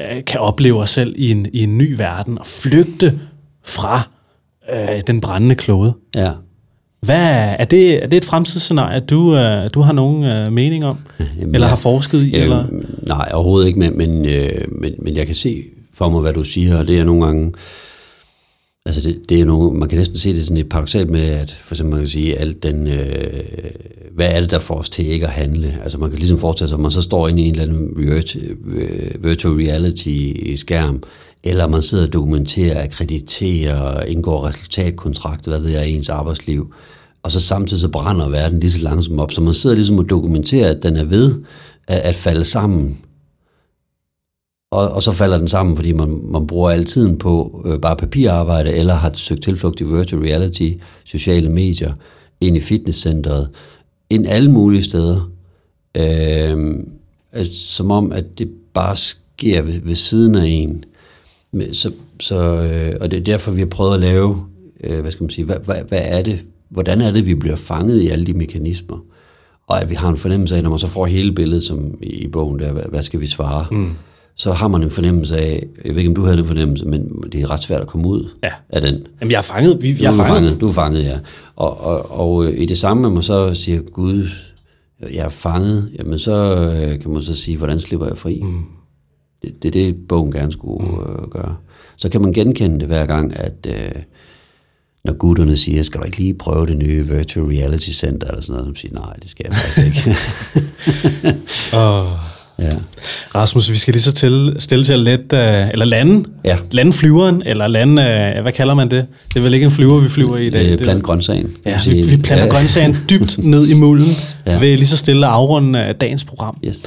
Øh, kan opleve os selv i en, i en ny verden og flygte fra øh, den brændende klode. Ja. Hvad, er, det, er det et fremtidsscenarie, du, øh, du har nogen øh, mening om? Jamen, eller har forsket i? Øh, eller? Nej, overhovedet ikke, men, men, øh, men, men jeg kan se for mig, hvad du siger, og det er nogle gange... Altså det, det er nogle, man kan næsten se det sådan lidt paradoxalt med, at for eksempel man kan sige, alt den, øh, hvad er det, der får os til ikke at handle? Altså man kan ligesom forestille sig, at man så står inde i en eller anden øh, virtual reality skærm, eller man sidder og dokumenterer, akkrediterer, indgår resultatkontrakt, hvad ved jeg, i ens arbejdsliv, og så samtidig så brænder verden lige så langsomt op, så man sidder ligesom og dokumenterer, at den er ved at, at falde sammen, og, og så falder den sammen, fordi man, man bruger al tiden på øh, bare papirarbejde, eller har søgt tilflugt i virtual reality, sociale medier, ind i fitnesscenteret, ind alle mulige steder. Øh, altså, som om, at det bare sker ved, ved siden af en. Så, så, øh, og det er derfor, vi har prøvet at lave, øh, hvad skal man sige, hvad, hvad, hvad er det, hvordan er det, vi bliver fanget i alle de mekanismer? Og at vi har en fornemmelse af, når man så får hele billedet, som i bogen der, hvad, hvad skal vi svare? Mm. Så har man en fornemmelse af, jeg ved ikke, om du havde den fornemmelse, men det er ret svært at komme ud ja. af den. Jamen, jeg er fanget. Jeg er, du er fanget. fanget. Du er fanget, ja. Og, og, og øh, i det samme, at man så siger, Gud, jeg er fanget, jamen så øh, kan man så sige, hvordan slipper jeg fri? Mm. Det, det er det, bogen gerne skulle mm. øh, gøre. Så kan man genkende det hver gang, at øh, når gutterne siger, skal du ikke lige prøve det nye Virtual Reality Center, eller sådan noget, så siger nej, det skal jeg faktisk ikke. *laughs* *laughs* oh. Ja. Rasmus, vi skal lige så til, stille til at let, uh, eller lande, ja. lande flyveren, eller lande, uh, hvad kalder man det? Det er vel ikke en flyver, vi flyver i dag? Øh, plant grøntsagen. Ja, vi, vi planter ja. grøntsagen dybt *laughs* ned i mulden, ja. ved lige så stille at afrunde uh, dagens program. Yes.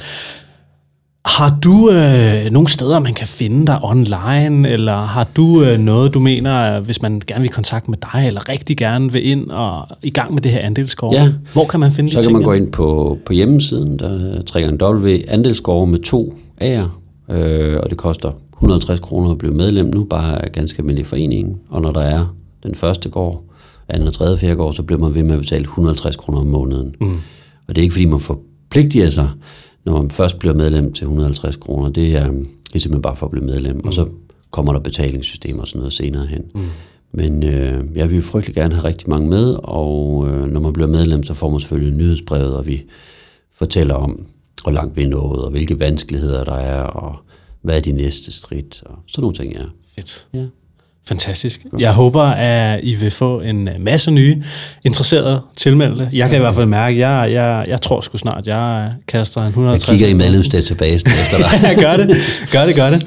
Har du øh, nogle steder, man kan finde dig online, eller har du øh, noget, du mener, hvis man gerne vil i kontakt med dig, eller rigtig gerne vil ind og i gang med det her andelsgård? Ja. Hvor kan man finde Så de kan ting, man gå ind på, på hjemmesiden, der trækker en W, andelsgård med to A'er, øh, og det koster 150 kroner at blive medlem nu, bare ganske almindelig forening. Og når der er den første gård, anden og tredje, fjerde gård, så bliver man ved med at betale 150 kroner om måneden. Mm. Og det er ikke, fordi man forpligtiger sig, når man først bliver medlem til 150 kroner, det er, det er simpelthen bare for at blive medlem, mm. og så kommer der betalingssystemer og sådan noget senere hen. Mm. Men øh, jeg vil frygtelig gerne have rigtig mange med, og øh, når man bliver medlem, så får man selvfølgelig nyhedsbrevet, og vi fortæller om, hvor langt vi er nået, og hvilke vanskeligheder der er, og hvad er de næste skridt, og sådan nogle ting, ja. Fedt. Ja. Fantastisk. Jeg håber, at I vil få en masse nye interesserede tilmeldte. Jeg kan i hvert fald mærke, at jeg, jeg, jeg tror sgu snart, jeg kaster en 150. Jeg kigger i medlemsdatabasen efter dig. gør det, gør det, gør det.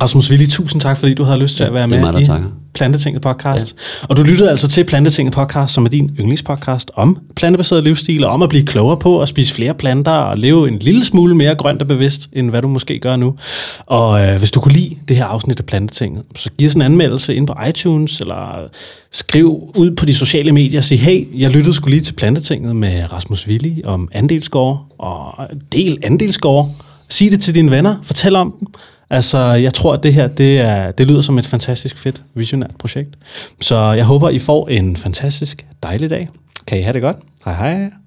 Rasmus Willi, tusind tak, fordi du havde lyst til at være med mig, i takker. Plantetinget podcast. Ja. Og du lyttede altså til Plantetinget podcast, som er din yndlingspodcast om plantebaseret livsstil, og om at blive klogere på at spise flere planter og leve en lille smule mere grønt og bevidst, end hvad du måske gør nu. Og øh, hvis du kunne lide det her afsnit af Plantetinget, så giv os en anmeldelse ind på iTunes, eller skriv ud på de sociale medier og sig, hey, jeg lyttede skulle lige til Plantetinget med Rasmus Willi om andelsgård, og del andelsgård. Sig det til dine venner, fortæl om dem. Altså, jeg tror, at det her, det, er, det lyder som et fantastisk fedt, visionært projekt. Så jeg håber, I får en fantastisk dejlig dag. Kan I have det godt? Hej hej.